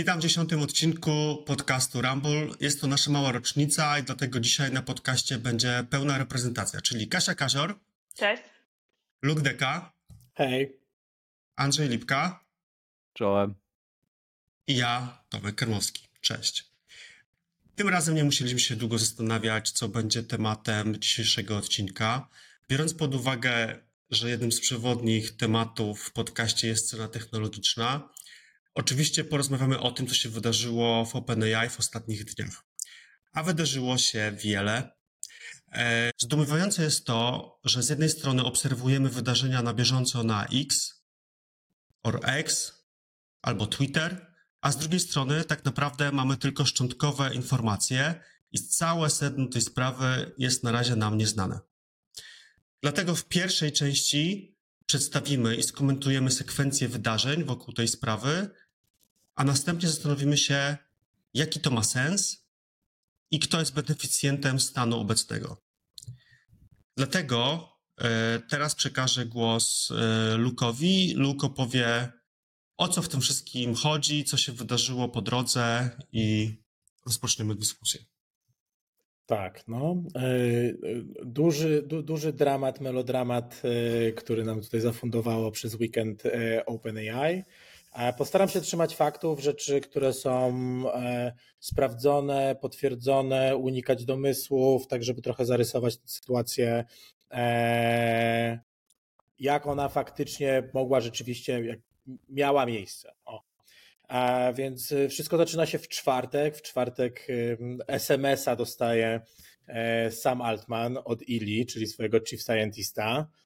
Witam w dziesiątym odcinku podcastu Rumble. Jest to nasza mała rocznica i dlatego dzisiaj na podcaście będzie pełna reprezentacja, czyli Kasia Kazior. Cześć. Luke Deka. Hej. Andrzej Lipka. Czołem. I ja, Tomek Kermowski. Cześć. Tym razem nie musieliśmy się długo zastanawiać, co będzie tematem dzisiejszego odcinka. Biorąc pod uwagę, że jednym z przewodnich tematów w podcaście jest scena technologiczna, Oczywiście porozmawiamy o tym, co się wydarzyło w OpenAI w ostatnich dniach. A wydarzyło się wiele. E, zdumiewające jest to, że z jednej strony obserwujemy wydarzenia na bieżąco na X, or X, albo Twitter, a z drugiej strony tak naprawdę mamy tylko szczątkowe informacje i całe sedno tej sprawy jest na razie nam nieznane. Dlatego w pierwszej części przedstawimy i skomentujemy sekwencję wydarzeń wokół tej sprawy, a następnie zastanowimy się, jaki to ma sens i kto jest beneficjentem stanu obecnego. Dlatego e, teraz przekażę głos e, Lukowi. Luke opowie, o co w tym wszystkim chodzi, co się wydarzyło po drodze i rozpoczniemy dyskusję. Tak, no. E, duży, du, duży dramat, melodramat, który nam tutaj zafundowało przez weekend OpenAI. Postaram się trzymać faktów, rzeczy, które są e, sprawdzone, potwierdzone, unikać domysłów, tak żeby trochę zarysować sytuację, e, jak ona faktycznie mogła rzeczywiście, jak miała miejsce. O. A więc wszystko zaczyna się w czwartek. W czwartek SMS-a dostaje e, Sam Altman od Ili, czyli swojego chief scientista, E,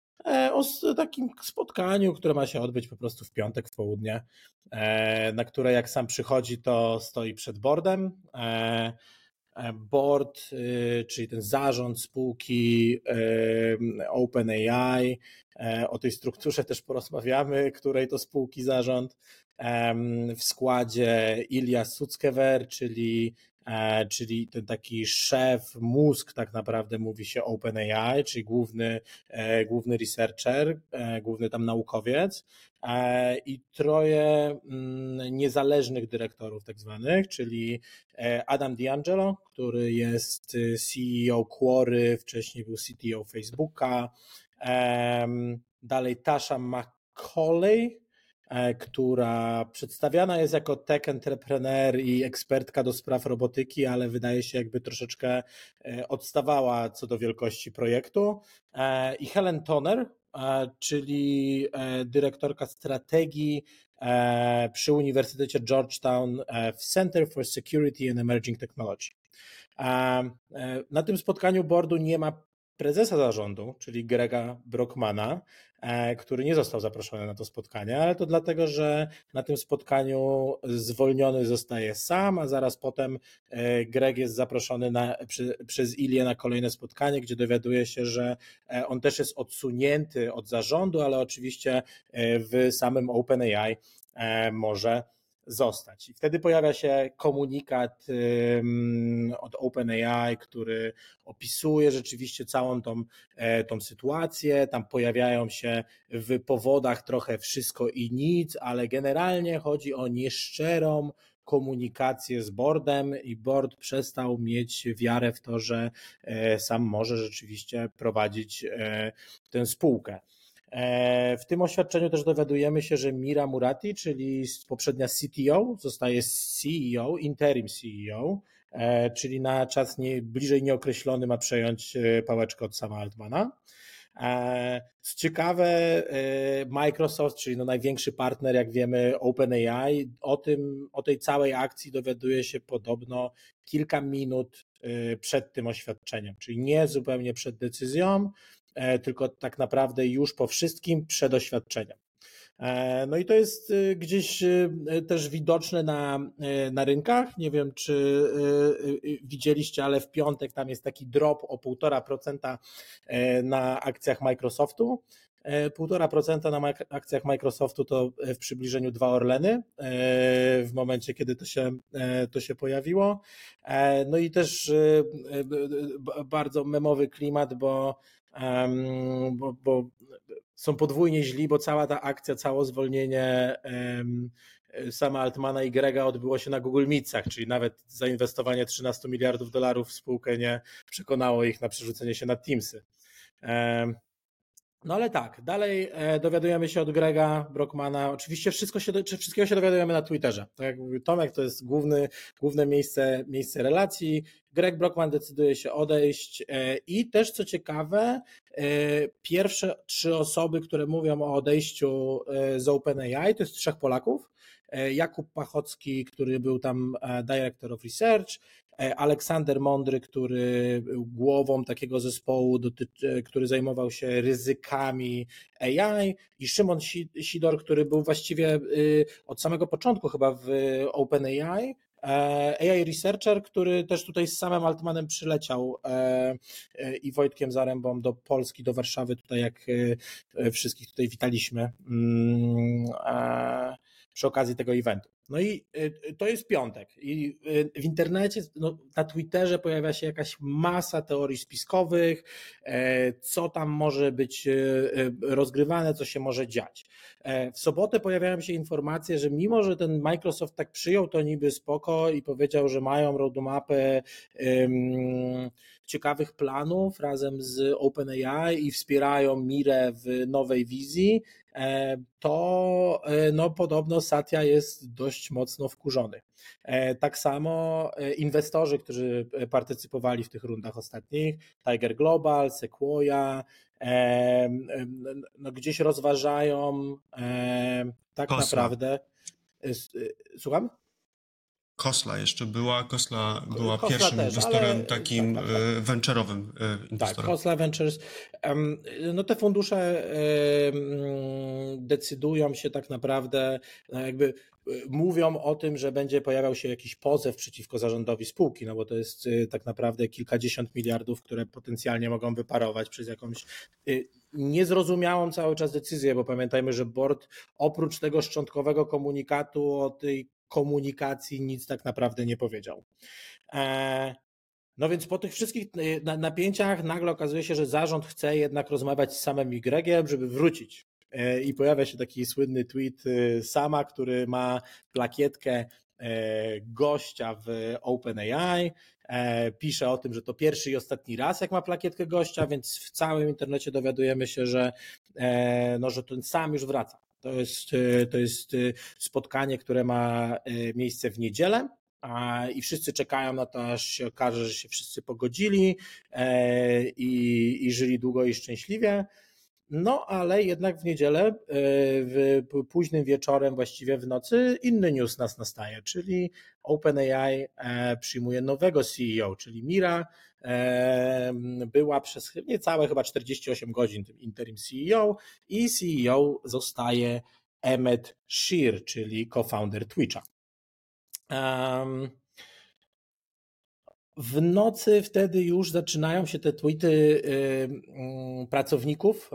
o takim spotkaniu, które ma się odbyć po prostu w piątek w południe, e, na które jak sam przychodzi, to stoi przed boardem. E, board, czyli ten zarząd spółki OpenAI, o tej strukturze też porozmawiamy, której to spółki zarząd. W składzie Ilya Sutskever, czyli E, czyli ten taki szef, mózg tak naprawdę mówi się OpenAI, czyli główny, e, główny researcher, e, główny tam naukowiec i troje mm, niezależnych dyrektorów tak zwanych, czyli Adam D'Angelo, który jest CEO Quory, wcześniej był CTO Facebooka, dalej Tasha McCauley, E, która przedstawiana jest jako tech entrepreneur i ekspertka do spraw robotyki, ale wydaje się jakby troszeczkę e, odstawała co do wielkości projektu. E, I Helen Toner, czyli dyrektorka strategii przy Uniwersytecie Georgetown w Center for Security and Emerging Technology. Na tym spotkaniu boardu nie ma prezesa zarządu, czyli Grega Brockmana, e, który nie został zaproszony na to spotkanie, ale to dlatego, że na tym spotkaniu zwolniony zostaje sam, a zaraz potem e, Greg jest zaproszony na, przy, przez Ilię na kolejne spotkanie, gdzie dowiaduje się, że e, on też jest odsunięty od zarządu, ale oczywiście w samym OpenAI może zostać. I wtedy pojawia się komunikat od OpenAI, który opisuje rzeczywiście całą tą, e, tą sytuację. Tam pojawiają się w powodach trochę wszystko i nic, ale generalnie chodzi o nieszczerą komunikację z boardem i board przestał mieć wiarę w to, że e, sam może rzeczywiście prowadzić e, tę spółkę. E, w tym oświadczeniu też dowiadujemy się, że Mira Murati, czyli poprzednia CTO, zostaje CEO, interim CEO, e, czyli na czas nie, bliżej nieokreślony ma przejąć e, pałeczkę od sama Altmana. Co ciekawe, Microsoft, czyli no największy partner, jak wiemy, OpenAI, o, tym, o tej całej akcji dowiaduje się podobno kilka minut przed tym oświadczeniem, czyli nie zupełnie przed decyzją, tylko tak naprawdę już po wszystkim przed oświadczeniem. E, no i to jest y, gdzieś też widoczne na, na rynkach. Nie wiem, czy widzieliście, ale w piątek tam jest taki drop o 1,5% e, na akcjach Microsoftu. 1,5% na akcjach Microsoftu to w przybliżeniu dwa Orleny w momencie, kiedy to się, to się pojawiło. No i też bardzo memowy klimat, bo bo, bo są podwójnie źli, bo cała ta akcja, całe zwolnienie sama Altmana i Grega odbyło się na Google Meetsach, czyli nawet zainwestowanie 13 miliardów dolarów w spółkę nie przekonało ich na przerzucenie się na Teamsy. No ale tak, dalej e, dowiadujemy się od Grega Brockmana. Oczywiście wszystko się, wszystkiego się dowiadujemy na Twitterze. Tak jak mówił Tomek, to jest główny, główne miejsce, miejsce relacji. Greg Brockman decyduje się odejść e, i też co ciekawe, e, pierwsze trzy osoby, które mówią o odejściu z OpenAI, to jest trzech Polaków. Jakub Pachocki, który był tam Director of Research, Aleksander Mądry, który był głową takiego zespołu, e, który zajmował się ryzykami AI i Szymon Sidor, który był właściwie y, od samego początku chyba w OpenAI, e, AI Researcher, który też tutaj z samym Altmanem przyleciał i Wojtkiem Zarębą do Polski, do Warszawy, tutaj jak wszystkich tutaj witaliśmy. Mm, przy okazji tego eventu. No i y, to jest piątek. I y, w internecie, no, na Twitterze pojawia się jakaś masa teorii spiskowych, e, co tam może być y, rozgrywane, co się może dziać. E, w sobotę pojawiają się informacje, że mimo, że ten Microsoft tak przyjął to niby spoko i powiedział, że mają roadmapę um, ciekawych planów razem z OpenAI i wspierają Mirę w nowej wizji, e, to e, no, podobno Satya jest dość mocno wkurzony. E, tak samo inwestorzy, którzy partycypowali w tych rundach ostatnich, Tiger Global, Sequoia, no, gdzieś rozważają tak Kosla. naprawdę. Słucham? Kosla jeszcze była. Kosla była Kosla pierwszym też, inwestorem ale... takim tak, tak, tak. E, venture'owym e, tak, inwestorem. Tak, Kosla Ventures. No te fundusze decydują się tak naprawdę, no jakby e, mówią o tym, że będzie pojawiał się jakiś pozew przeciwko zarządowi spółki, no bo to jest tak naprawdę kilkadziesiąt miliardów, które potencjalnie mogą wyparować przez jakąś niezrozumiałą cały czas decyzję, bo pamiętajmy, że board oprócz tego szczątkowego komunikatu o tej komunikacji nic tak naprawdę nie powiedział. E, no więc po tych wszystkich e, napięciach nagle okazuje się, że zarząd chce jednak rozmawiać z samym Y, żeby wrócić. E, I pojawia się taki słynny tweet Sama, który ma plakietkę gościa w OpenAI. Pisze o tym, że to pierwszy i ostatni raz, jak ma plakietkę gościa, więc w całym internecie dowiadujemy się, że, no, że ten sam już wraca. To jest, e, to jest e, spotkanie, które ma e, miejsce w niedzielę i wszyscy czekają na to, aż się okaże, że się wszyscy pogodzili i, i żyli długo i szczęśliwie. No, ale jednak w niedzielę, w późnym wieczorem, właściwie w nocy, inny news nas nastaje, czyli OpenAI przyjmuje nowego CEO, czyli Mira. Była przez niecałe chyba 48 godzin tym interim CEO i CEO zostaje Emmet Shear, czyli co-founder Twitcha. W nocy wtedy już zaczynają się te tweety pracowników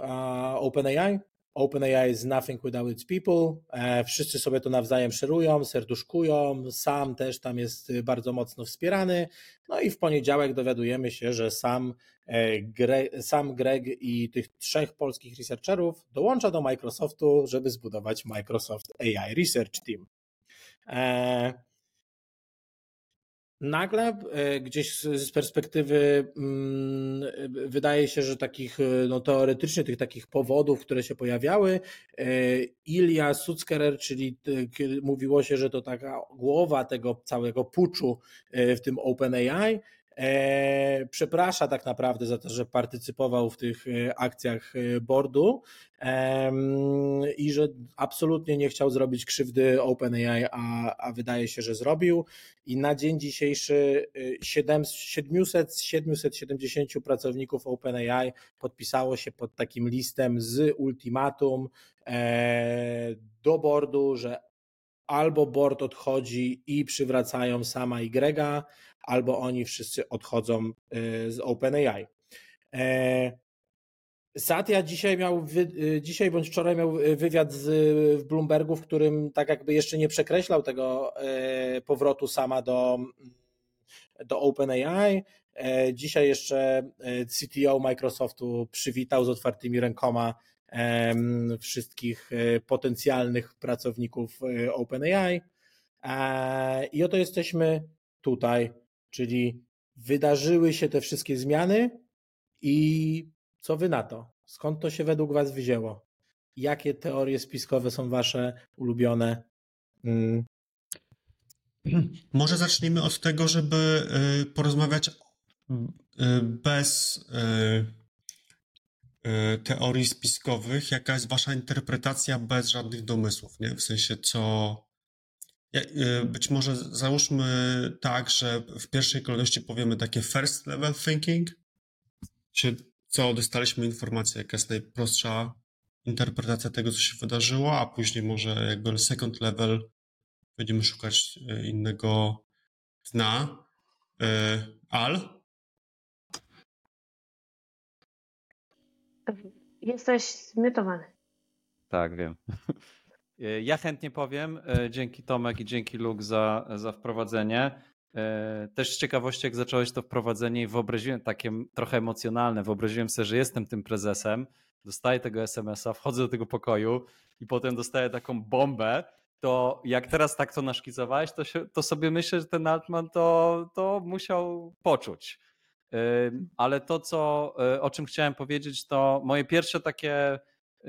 OpenAI. OpenAI is nothing without its people. E, wszyscy sobie to nawzajem szerują, serduszkują. Sam też tam jest bardzo mocno wspierany. No i w poniedziałek dowiadujemy się, że sam, e, sam Greg i tych trzech polskich researcherów dołącza do Microsoftu, żeby zbudować Microsoft AI Research Team. Nagle e, gdzieś z perspektywy mm, wydaje się, że takich e, no, teoretycznie tych takich powodów, które się pojawiały, e, Ilya Suckerer, czyli mówiło się, że to taka głowa tego całego puczu w tym OpenAI, e, przeprasza tak naprawdę za to, że partycypował w tych e, akcjach e, boardu i że absolutnie nie chciał zrobić krzywdy OpenAI, a, a wydaje się, że zrobił. I na dzień dzisiejszy 700 z 770 pracowników OpenAI podpisało się pod takim listem z ultimatum do boardu, że albo board odchodzi i przywracają sama Y, albo oni wszyscy odchodzą y, z OpenAI. E, Satya dzisiaj miał, y, dzisiaj bądź wczoraj miał wywiad z, w Bloombergu, w którym tak jakby jeszcze nie przekreślał tego e, powrotu sama do, do OpenAI. E, dzisiaj jeszcze CTO Microsoftu przywitał z otwartymi rękoma wszystkich e, potencjalnych pracowników e, OpenAI. I oto jesteśmy tutaj, czyli wydarzyły się te wszystkie zmiany i co wy na to? Skąd to się według was wzięło? Jakie teorie spiskowe są wasze ulubione? Mm. Może zacznijmy od tego, żeby porozmawiać y, bez teorii spiskowych. Jaka jest wasza interpretacja bez żadnych domysłów, nie? W sensie co... Być może załóżmy tak, że w pierwszej kolejności powiemy takie first level thinking, co dostaliśmy informację, jaka jest najprostsza interpretacja tego, co się wydarzyło, a później może jakby second level będziemy szukać e, innego dna. E, Al? Jesteś zmiotowany. Tak, wiem. E, ja chętnie powiem, dzięki Tomek i dzięki Luke za, za wprowadzenie. Też z ciekawości, jak zacząłeś to wprowadzenie i wyobraziłem, takie trochę emocjonalne, wyobraziłem sobie, że jestem tym prezesem, dostaję tego SMS-a, wchodzę do tego pokoju i potem dostaję taką bombę, to jak teraz tak to naszkicowałeś, to, się, to sobie myślę, że ten Altman to, to musiał poczuć. Ale to, co, y, o czym chciałem powiedzieć, to moje pierwsze takie,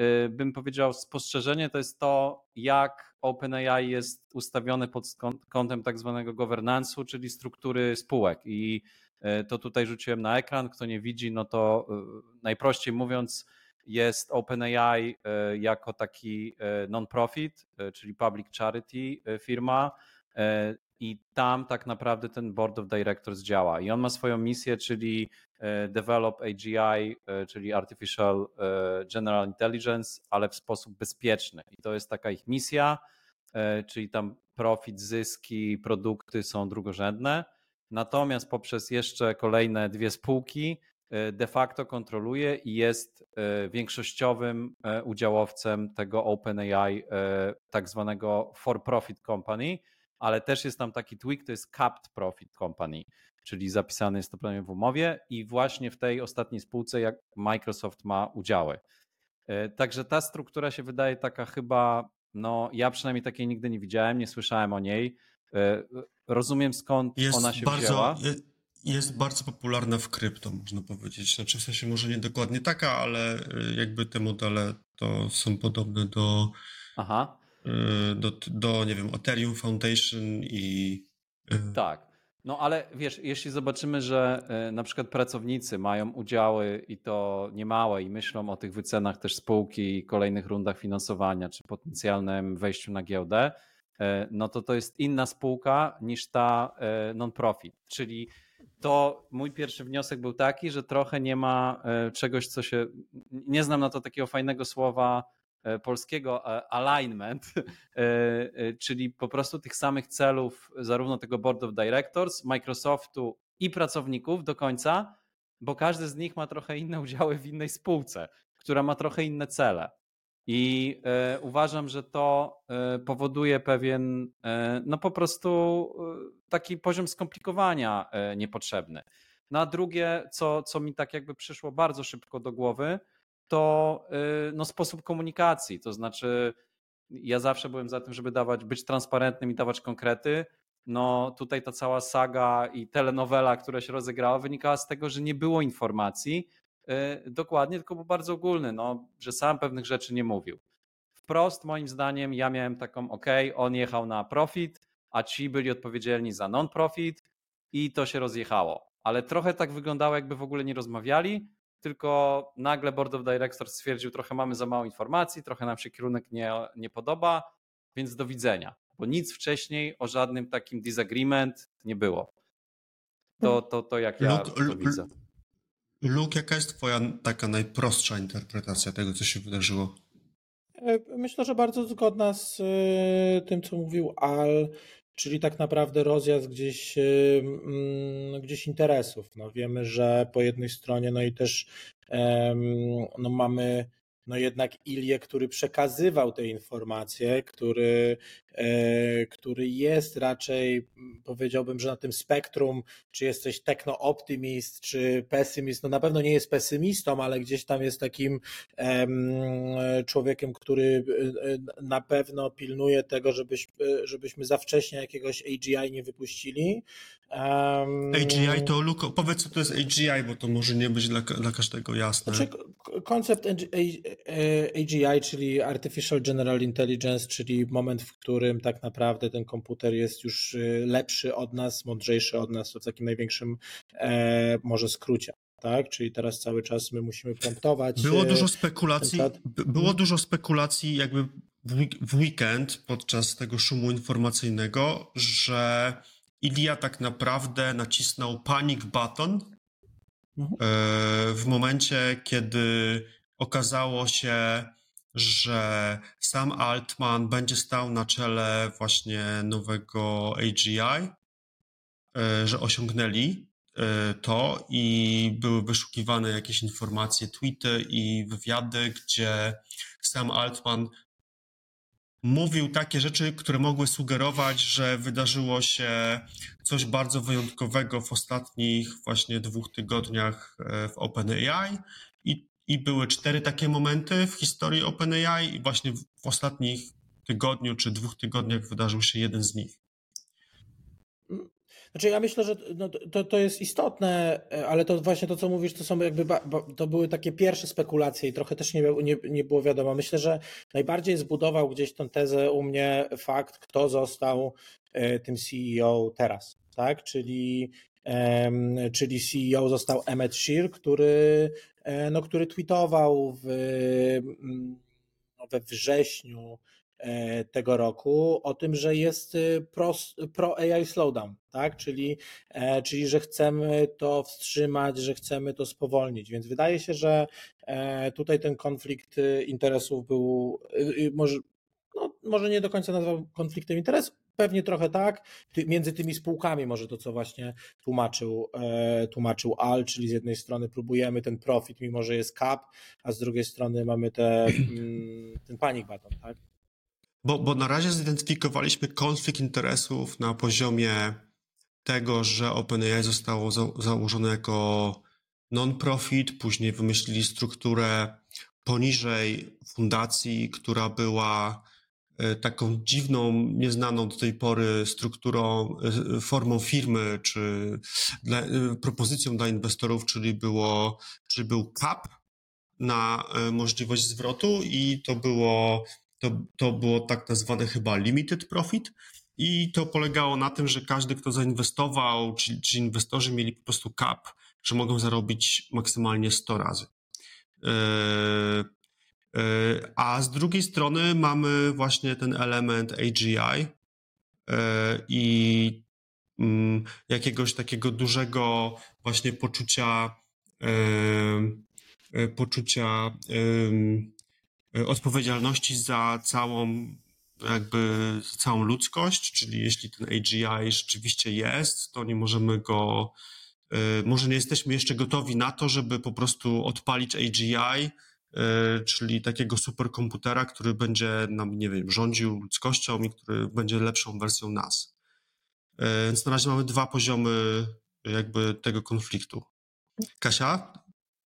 y, bym powiedział, spostrzeżenie to jest to, jak OpenAI jest ustawione pod kątem tak zwanego governance'u, czyli struktury spółek. I y, to tutaj rzuciłem na ekran. Kto nie widzi, no to najprościej mówiąc, jest OpenAI jako taki non-profit, czyli public charity firma i tam tak naprawdę ten board of directors działa. I on ma swoją misję, czyli develop AGI, czyli Artificial General Intelligence, ale w sposób bezpieczny. I to jest taka ich misja, czyli tam profit, zyski, produkty są drugorzędne. Natomiast poprzez jeszcze kolejne dwie spółki E, de facto kontroluje i jest e, większościowym e, udziałowcem tego OpenAI, tak zwanego for-profit company, ale też jest tam taki tweak, to jest capped profit company, czyli zapisany jest to prawie w umowie i właśnie w tej ostatniej spółce jak Microsoft ma udziały. Także ta struktura się wydaje taka chyba, no ja przynajmniej takiej nigdy nie widziałem, nie słyszałem o niej. Rozumiem skąd jest ona się bardzo, wzięła jest bardzo popularna w krypto, można powiedzieć. Znaczy w sensie może nie dokładnie taka, ale y, jakby te modele to są podobne do, Aha. Y, do, do nie wiem, Ethereum Foundation i... Y, tak. No ale wiesz, jeśli zobaczymy, że na przykład pracownicy mają udziały i to niemałe i myślą o tych wycenach też spółki i kolejnych rundach finansowania czy potencjalnym wejściu na giełdę, no to to jest inna spółka niż ta non-profit, czyli to mój pierwszy wniosek był taki, że trochę nie ma czegoś, co się. Nie znam na to takiego fajnego słowa polskiego e, alignment, czyli po prostu tych samych celów, zarówno tego board of directors, Microsoftu i pracowników do końca, bo każdy z nich ma trochę inne udziały w innej spółce, która ma trochę inne cele. I e, uważam, że to e, powoduje pewien, e, no po prostu taki poziom skomplikowania niepotrzebny. Na no drugie, co, co mi tak jakby przyszło bardzo szybko do głowy, to no, sposób komunikacji. To znaczy, ja zawsze byłem za tym, żeby dawać, być transparentnym i dawać konkrety. No tutaj ta cała saga i telenowela, która się rozegrała, wynikała z tego, że nie było informacji, E, dokładnie, tylko był bardzo ogólny, no, że sam pewnych rzeczy nie mówił. Wprost moim zdaniem ja miałem taką, ok, on jechał na profit, a ci byli odpowiedzialni za non-profit i to się rozjechało. Ale trochę tak wyglądało, jakby w ogóle nie rozmawiali, tylko nagle Board of Directors stwierdził, trochę mamy za mało informacji, trochę nam się kierunek nie, nie podoba, więc do widzenia. Bo nic wcześniej o żadnym takim disagreement nie było. To, to, to jak ja to widzę. Luke, jaka jest twoja taka najprostsza interpretacja tego, co się wydarzyło? E, myślę, że bardzo zgodna z e, tym, co mówił Al, czyli tak naprawdę rozjazd gdzieś, e, mm, gdzieś interesów. No wiemy, że po jednej stronie, no i też no mamy no jednak Ilię, który przekazywał te informacje, który, e, który jest raczej, powiedziałbym, że na tym spektrum, czy jesteś techno-optymist, czy pesymist, no na pewno nie jest pesymistą, ale gdzieś tam jest takim człowiekiem, który e, na pewno pilnuje tego, żebyś, e, żebyśmy za wcześnie jakiegoś AGI nie wypuścili. Um, AGI to, Luko, powiedz co to jest AGI, bo to może nie być dla, dla każdego jasne. Znaczy, koncept AGI, czyli Artificial General Intelligence, czyli moment, w którym tak naprawdę ten komputer jest już y, lepszy od nas, mądrzejszy od nas, to w takim największym e, może skrócie. Tak? Czyli teraz cały czas my musimy promptować. Było dużo spekulacji, było dużo spekulacji jakby w weekend podczas tego szumu informacyjnego, że Ilia tak naprawdę nacisnął panic button mhm. e, w momencie, kiedy okazało się, że sam Altman będzie stał na czele właśnie nowego AGI, e, że osiągnęli e, to i były wyszukiwane jakieś informacje, tweety i wywiady, gdzie sam Altman mówił takie rzeczy, które mogły sugerować, że wydarzyło się coś bardzo wyjątkowego w ostatnich właśnie dwóch tygodniach e, w OpenAI i, i były cztery takie momenty w historii OpenAI i właśnie w ostatnich tygodniu czy dwóch tygodniach wydarzył się jeden z nich. Znaczy ja myślę, że no, to, to jest istotne, ale to właśnie to, co mówisz, to są jakby, to były takie pierwsze spekulacje i trochę też nie, nie, nie było wiadomo. Myślę, że najbardziej zbudował gdzieś tę tezę u mnie fakt, kto został e, tym CEO teraz, tak? Czyli, czyli CEO został Emmett Shear, który, e, no, który tweetował w, mm, we wrześniu E, tego roku o tym, że jest y, pro, pro slowdown, tak? Czyli, e, czyli że chcemy to wstrzymać, że chcemy to spowolnić. Więc wydaje się, że e, tutaj ten konflikt y, interesów był y, może, no, może nie do końca nazwał konfliktem interesów, pewnie trochę tak, między tymi spółkami może to, co właśnie tłumaczył, tłumaczył Al, czyli z jednej strony próbujemy ten profit, mimo że jest cap, a z drugiej strony mamy te, mm, ten panic button, tak? Bo, bo na razie zidentyfikowaliśmy konflikt interesów na poziomie tego, że OpenAI zostało za, założone jako non-profit, później wymyślili strukturę poniżej fundacji, która była e, taką dziwną, nieznaną do tej pory strukturą, e, formą firmy, czy dla, e, propozycją dla inwestorów, czyli było, czyli był cap na możliwość zwrotu i to było to, to było tak nazwane chyba limited profit. I to polegało na tym, że każdy, kto zainwestował, czy, czy inwestorzy mieli po prostu cap, że mogą zarobić maksymalnie 100 razy. Yy, yy, a z drugiej strony mamy właśnie ten element AGI i mm, jakiegoś takiego dużego właśnie poczucia poczucia odpowiedzialności za całą jakby całą ludzkość, czyli jeśli ten AGI rzeczywiście jest, to nie możemy go, y, może nie jesteśmy jeszcze gotowi na to, żeby po prostu odpalić AGI, y, czyli takiego superkomputera, który będzie nam, nie wiem, rządził ludzkością i który będzie lepszą wersją nas. Więc na razie mamy dwa poziomy jakby tego konfliktu. Kasia,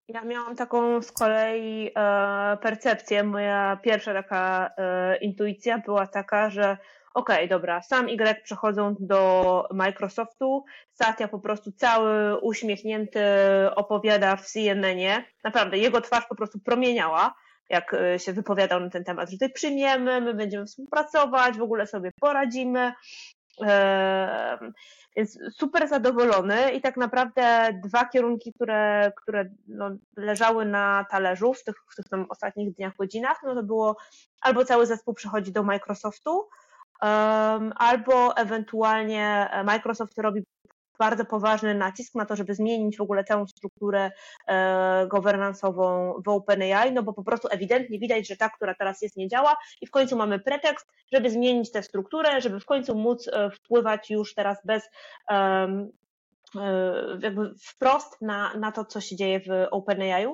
ja miałam taką z kolei e, percepcję. Moja pierwsza taka e, intuicja była taka, że okej, okay, dobra, sam Y przechodząc do Microsoftu, Satya po prostu cały uśmiechnięty opowiada w CNN-ie. Naprawdę, jego twarz po prostu promieniała, jak e, się wypowiadał na ten temat, że tutaj przyjmiemy, my będziemy współpracować, w ogóle sobie poradzimy. Więc super zadowolony i tak naprawdę dwa kierunki, które, które no, leżały na talerzu w tych, w tych tam ostatnich dniach, godzinach, no to było albo cały zespół przechodzi do Microsoftu, albo ewentualnie Microsoft robi bardzo poważny nacisk na to, żeby zmienić w ogóle całą strukturę e, governance'ową w OpenAI, no bo po prostu ewidentnie widać, że ta, która teraz jest, nie działa i w końcu mamy pretekst, żeby zmienić tę strukturę, żeby w końcu móc e, wpływać już teraz bez E, jakby wprost na, na to, co się dzieje w OpenAI.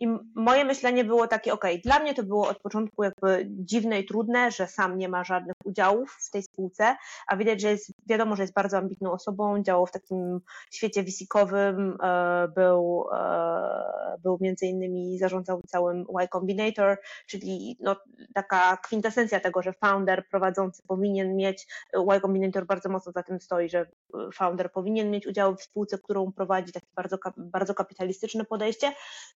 I moje myślenie było takie, ok, dla mnie to było od początku jakby dziwne i trudne, że sam nie ma żadnych udziałów w tej spółce, a widać, że jest, wiadomo, że jest bardzo ambitną osobą, działał w takim świecie VC-kowym, e, był, e, był między innymi zarządzał całym Y Combinator, czyli no, taka kwintesencja tego, że founder prowadzący powinien mieć, Y Combinator bardzo mocno za tym stoi, że founder powinien mieć udział w spółce, którą prowadzi, takie bardzo, bardzo kapitalistyczne podejście.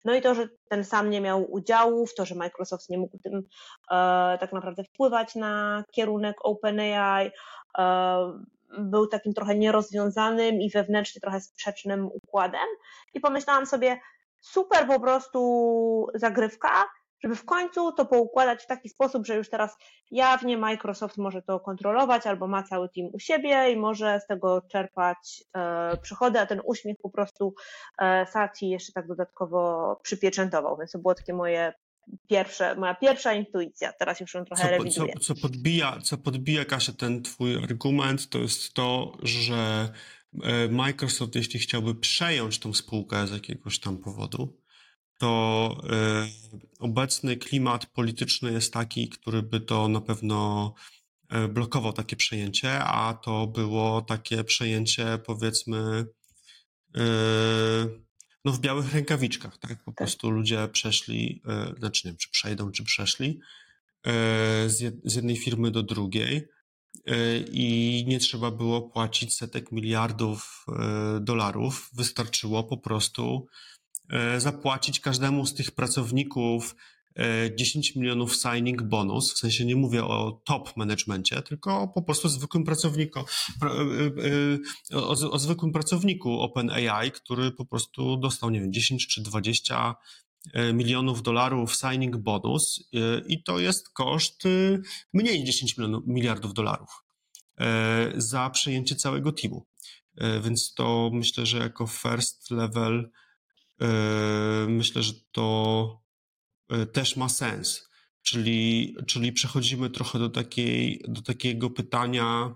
No i to, że ten sam nie miał udziałów, to, że Microsoft nie mógł tym e, tak naprawdę wpływać na kierunek OpenAI, e, był takim trochę nierozwiązanym i wewnętrznie trochę sprzecznym układem. I pomyślałam sobie, super po prostu zagrywka, żeby w końcu to poukładać w taki sposób, że już teraz jawnie Microsoft może to kontrolować albo ma cały team u siebie i może z tego czerpać e, przychody, a ten uśmiech po prostu e, Sati jeszcze tak dodatkowo przypieczętował, więc to było takie moje pierwsze, moja pierwsza intuicja, teraz już ją trochę co, rewiduję. Co, co, podbija, co podbija, Kasia, ten twój argument, to jest to, że e, Microsoft, jeśli chciałby przejąć tą spółkę z jakiegoś tam powodu, to e, obecny klimat polityczny jest taki, który by to na pewno e, blokował takie przejęcie, a to było takie przejęcie, powiedzmy, e, no w białych rękawiczkach, tak? Po tak. prostu ludzie przeszli, znaczy nie wiem, czy przejdą, czy przeszli z jednej firmy do drugiej i nie trzeba było płacić setek miliardów dolarów. Wystarczyło po prostu zapłacić każdemu z tych pracowników 10 e, milionów signing bonus, w sensie nie mówię o top managemencie, tylko po prostu zwykłym pracowniku, e, o, zwykłym pracowniku OpenAI, który po prostu dostał, nie wiem, 10 czy 20 milionów dolarów signing bonus i to jest koszt mniej niż 10 milionów, miliardów dolarów za przejęcie całego teamu. Więc to myślę, że jako first level E, myślę, że to e, też ma sens. Czyli, czyli przechodzimy trochę do, takiej, do takiego pytania,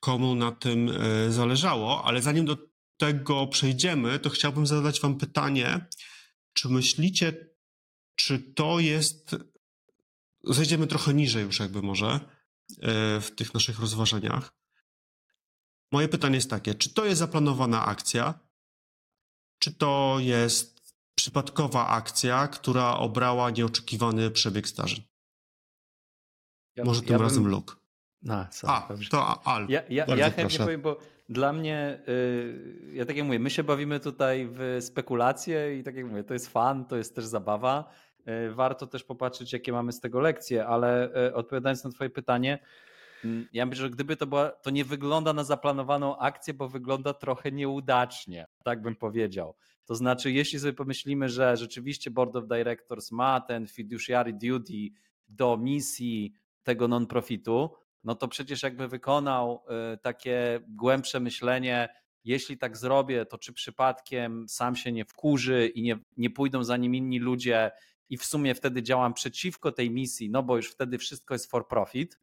komu na tym e, zależało, ale zanim do tego przejdziemy, to chciałbym zadać Wam pytanie, czy myślicie, czy to jest. Zejdziemy trochę niżej już, jakby może, w tych naszych rozważaniach. Moje pytanie jest takie: czy to jest zaplanowana akcja? Czy to jest przypadkowa akcja, która obrała nieoczekiwany przebieg zdarzeń? Ja, Może tym ja razem bym... Luke. No, A, to Al. Ja, ja, ja chętnie powiem, bo dla mnie, yy, ja tak jak mówię, my się bawimy tutaj w spekulacje i tak jak mówię, to jest fan, to jest też zabawa. Yy, warto też popatrzeć, jakie mamy z tego lekcje, ale yy, odpowiadając na Twoje pytanie, ja myślę, że gdyby to była, to nie wygląda na zaplanowaną akcję, bo wygląda trochę nieudacznie tak bym powiedział. To znaczy, jeśli sobie pomyślimy, że rzeczywiście Board of Directors ma ten fiduciary duty do misji tego non-profitu, no to przecież jakby wykonał y, takie głębsze myślenie, jeśli tak zrobię, to czy przypadkiem sam się nie wkurzy i nie, nie pójdą za nim inni ludzie i w sumie wtedy działam przeciwko tej misji, no bo już wtedy wszystko jest for profit,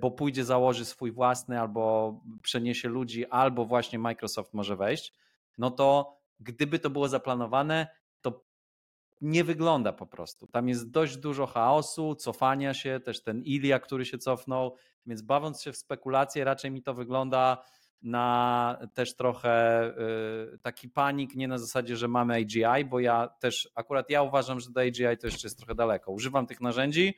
bo pójdzie, założy swój własny albo przeniesie ludzi, albo właśnie Microsoft może wejść no to gdyby to było zaplanowane, to nie wygląda po prostu. Tam jest dość dużo chaosu, cofania się, też ten Ilia, który się cofnął, więc bawiąc się w spekulacje, raczej mi to wygląda na też trochę y, taki panik, nie na zasadzie, że mamy AGI, bo ja też, akurat ja uważam, że do AGI to jeszcze jest trochę daleko. Używam tych narzędzi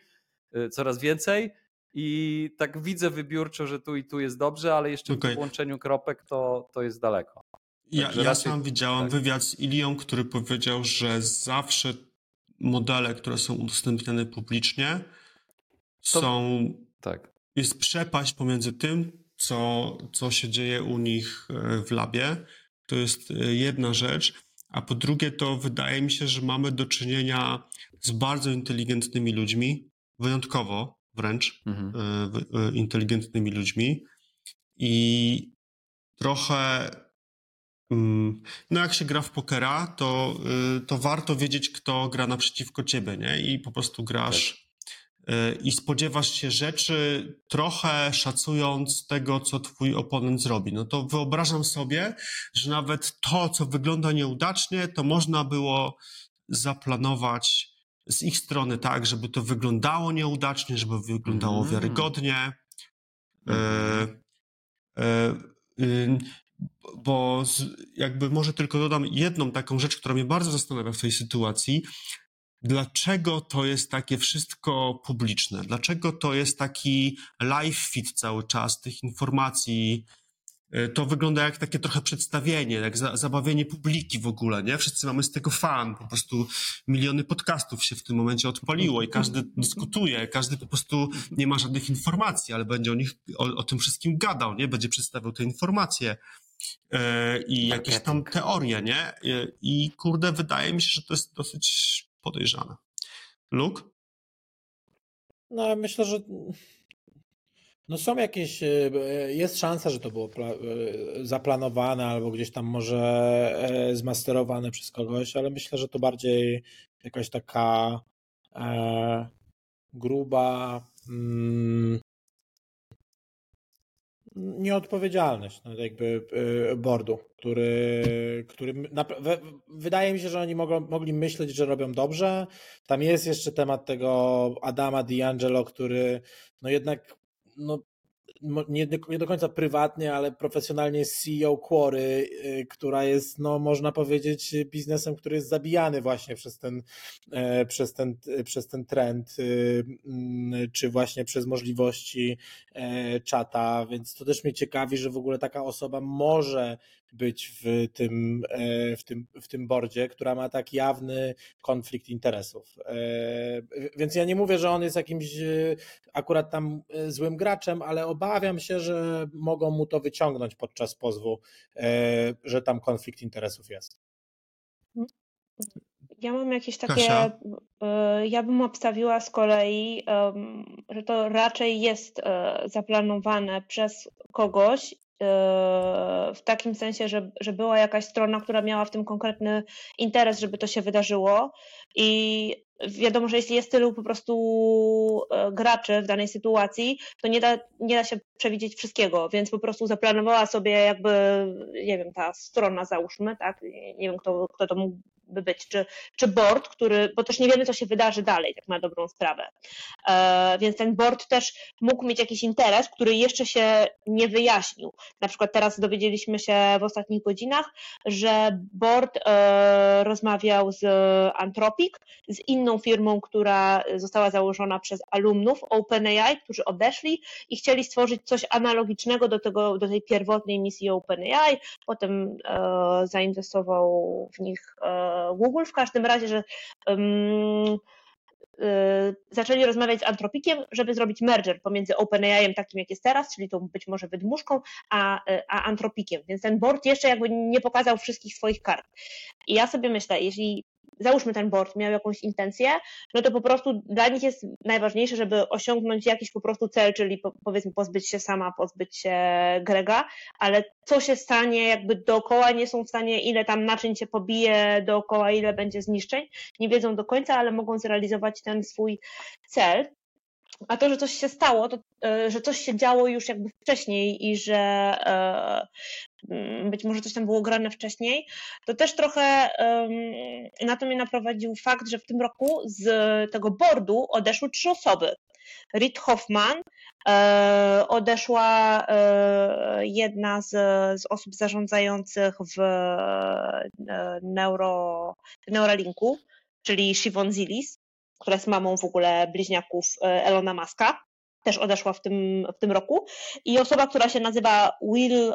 y, coraz więcej i tak widzę wybiórczo, że tu i tu jest dobrze, ale jeszcze okay. w połączeniu kropek to, to jest daleko. Ja, ja sam widziałam tak. wywiad z Ilią, który powiedział, że zawsze modele, które są udostępniane publicznie, to... są. Tak. Jest przepaść pomiędzy tym, co, co się dzieje u nich e, w labie. To jest e, jedna rzecz. A po drugie, to wydaje mi się, że mamy do czynienia z bardzo inteligentnymi ludźmi, wyjątkowo wręcz mhm. E, inteligentnymi ludźmi. I trochę Mm, no jak się gra w pokera, to, y, to warto wiedzieć, kto gra naprzeciwko ciebie, nie? I po prostu grasz, e, i spodziewasz się rzeczy, trochę szacując tego, co twój oponent zrobi. No to wyobrażam sobie, że nawet to, co wygląda nieudacznie, to można było zaplanować z ich strony tak, żeby to wyglądało nieudacznie, żeby wyglądało Mhm. wiarygodnie. E, Mhm. e, y, bo z, jakby może tylko dodam jedną taką rzecz, która mnie bardzo zastanawia w tej sytuacji. Dlaczego to jest takie wszystko publiczne? Dlaczego to jest taki live feed cały czas tych informacji? Y, To wygląda jak takie trochę przedstawienie, jak za, zabawienie publiki w ogóle, nie? Wszyscy mamy z tego fan, po prostu miliony podcastów się w tym momencie odpaliło i każdy dyskutuje, każdy po prostu nie ma żadnych informacji, ale będzie o nich, o, o tym wszystkim gadał, nie? Będzie przedstawiał te informacje e, i jakieś tam teorie, nie? E, I kurde, wydaje mi się, że to jest dosyć podejrzane. Luke? No, myślę, że no są jakieś, e, jest szansa, że to było e, zaplanowane albo gdzieś tam może e, zmasterowane przez kogoś, ale myślę, że to bardziej jakaś taka e, gruba mm, nieodpowiedzialność no, jakby e, boardu, który, który we- wydaje mi się, że oni mogą, mogli myśleć, że robią dobrze. Tam jest jeszcze temat tego Adama D'Angelo, który no jednak no, nie, nie do końca prywatnie, ale profesjonalnie CEO Quarry, y, która jest, no można powiedzieć, biznesem, który jest zabijany właśnie przez ten, e, przez ten, przez ten trend, y, mm, czy właśnie przez możliwości e, czata, więc to też mnie ciekawi, że w ogóle taka osoba może być w tym, e, w tym, w tym bordzie, która ma tak jawny konflikt interesów. E, Więc ja nie mówię, że on jest jakimś e, akurat tam złym graczem, ale obawiam się, że mogą mu to wyciągnąć podczas pozwu, że tam konflikt interesów jest. Ja mam jakieś takie. Kasia? Ja bym obstawiła z kolei, że to raczej jest zaplanowane przez kogoś. W takim sensie, że, że była jakaś strona, która miała w tym konkretny interes, żeby to się wydarzyło. I wiadomo, że jeśli jest tylu po prostu e, graczy w danej sytuacji, to nie da, nie da się przewidzieć wszystkiego, więc po prostu zaplanowała sobie jakby, nie wiem, ta strona załóżmy, tak, nie wiem kto, kto to mógłby być, czy, czy board, który, bo też nie wiemy co się wydarzy dalej, tak na dobrą sprawę, e, więc ten board też mógł mieć jakiś interes, który jeszcze się nie wyjaśnił. Na przykład teraz dowiedzieliśmy się w ostatnich godzinach, że board e, rozmawiał z Anthropic, z inną firmą, która została założona przez alumnów OpenAI, którzy odeszli i chcieli stworzyć coś analogicznego do, tego, do tej pierwotnej misji OpenAI. Potem e, zainwestował w nich e, Google. W każdym razie, że e, zaczęli rozmawiać z Antropikiem, żeby zrobić merger pomiędzy OpenAI takim, jak jest teraz, czyli tą być może wydmuszką, a, e, a Antropikiem. Więc ten board jeszcze jakby nie pokazał wszystkich swoich kart. I ja sobie myślę, jeśli załóżmy ten board miał jakąś intencję, no to po prostu dla nich jest najważniejsze, żeby osiągnąć jakiś po prostu cel, czyli po, powiedzmy pozbyć się sama, pozbyć się Grega, ale co się stanie jakby dookoła, nie są w stanie, ile tam naczyń się pobije dookoła, ile będzie zniszczeń, nie wiedzą do końca, ale mogą zrealizować ten swój cel. A to, że coś się stało, to, e, że coś się działo już jakby wcześniej i że e, być może coś tam było grane wcześniej, to też trochę na to mnie naprowadził fakt, że w tym roku z tego boardu odeszły trzy osoby. Reed Hoffman, e, odeszła e, jedna z, z osób zarządzających w e, neuro, Neuralinku, czyli Shivon Zilis, która jest mamą w ogóle bliźniaków Elona Muska, też odeszła w tym, w tym roku. I osoba, która się nazywa Will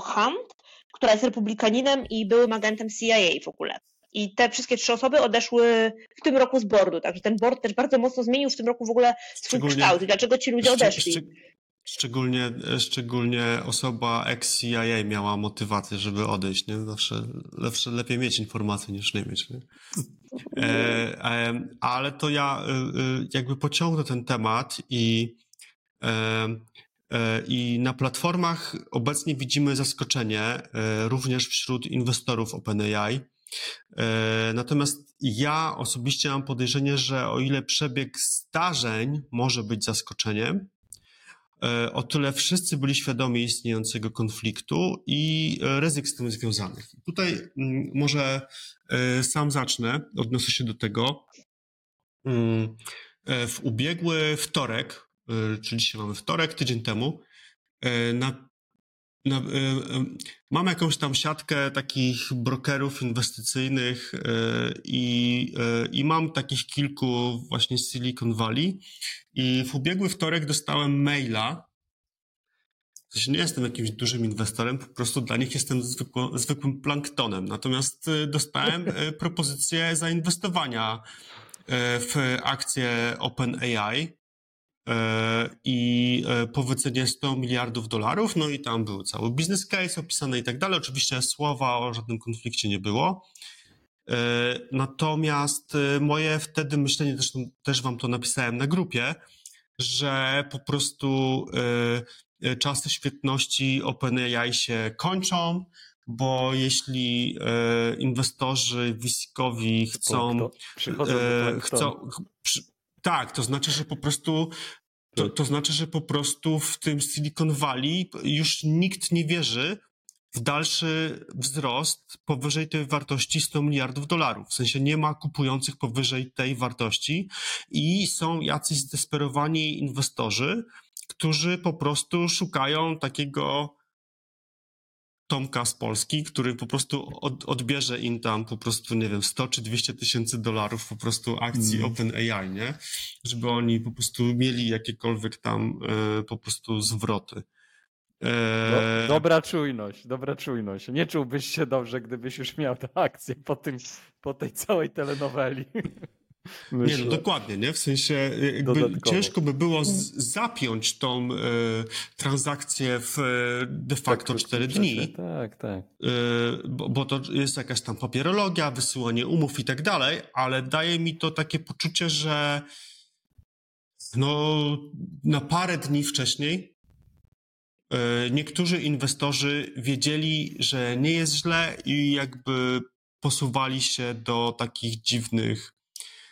Hunt, która jest republikaninem i byłym agentem CIA w ogóle. I te wszystkie trzy osoby odeszły w tym roku z boardu, także ten board też bardzo mocno zmienił w tym roku w ogóle swój kształt i dlaczego ci ludzie odeszli. szcz- Szczególnie, szczególnie osoba ex-CIA miała motywację, żeby odejść, nie? Zawsze, zawsze lepiej mieć informacje niż nie mieć, nie? E, e, ale to ja e, e, jakby pociągnę ten temat i, e, i na platformach obecnie widzimy zaskoczenie e, również wśród inwestorów OpenAI, E, natomiast ja osobiście mam podejrzenie, że o ile przebieg zdarzeń może być zaskoczeniem, e, o tyle wszyscy byli świadomi istniejącego konfliktu i ryzyk z tym związanych. Tutaj mm, może sam zacznę, odniosę się do tego. Mm, w ubiegły wtorek, czyli dzisiaj mamy wtorek, tydzień temu, na no, y, y, mam jakąś tam siatkę takich brokerów inwestycyjnych y, i, i mam takich kilku właśnie z Silicon Valley. I w ubiegły wtorek dostałem maila. W nie jestem jakimś dużym inwestorem, po prostu dla nich jestem zwykło, zwykłym planktonem. Natomiast dostałem propozycję zainwestowania w akcję OpenAI i e, powycenie 100 miliardów dolarów, no i tam był cały business case opisany i tak dalej. Oczywiście słowa o żadnym konflikcie nie było. E, natomiast moje wtedy myślenie, zresztą też wam to napisałem na grupie, że po prostu czasy świetności OpenAI się kończą, bo jeśli inwestorzy VC-kowi chcą, chcą, tak, to znaczy, że po prostu to, to znaczy, że po prostu w tym Silicon Valley już nikt nie wierzy w dalszy wzrost powyżej tej wartości 100 miliardów dolarów. W sensie nie ma kupujących powyżej tej wartości i są jacyś zdesperowani inwestorzy, którzy po prostu szukają takiego Tomka z Polski, który po prostu od, odbierze im tam po prostu, nie wiem, 100 czy 200 tysięcy dolarów po prostu akcji mm. OpenAI, nie? Żeby oni po prostu mieli jakiekolwiek tam e, po prostu zwroty. E... dobra czujność, dobra czujność. Nie czułbyś się dobrze, gdybyś już miał tę akcję po, tym, po tej całej telenoweli. Myślę. Nie, no dokładnie, nie? W sensie jakby ciężko by było z, zapiąć tą e, transakcję w e, de facto tak, 4 dni. Tak, tak. E, bo, bo, to jest jakaś tam papierologia, wysyłanie umów i tak dalej, ale daje mi to takie poczucie, że no na parę dni wcześniej e, niektórzy inwestorzy wiedzieli, że nie jest źle i jakby posuwali się do takich dziwnych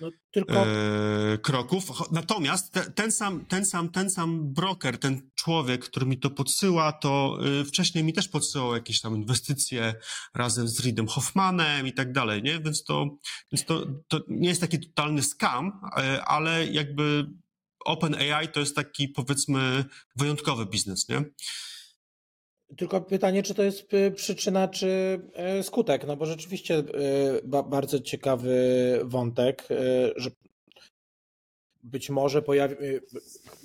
no, tylko... e, kroków. Natomiast te, ten, sam, ten, sam, ten sam broker, ten człowiek, który mi to podsyła, to y, wcześniej mi też podsyłał jakieś tam inwestycje razem z Reedem Hoffmanem i tak dalej, nie? Więc to, więc to, to nie jest taki totalny scam, e, ale jakby OpenAI to jest taki powiedzmy wyjątkowy biznes, nie? Tylko pytanie, czy to jest y, przyczyna, czy y, skutek? No bo rzeczywiście y, bardzo ciekawy wątek, że być może pojawi,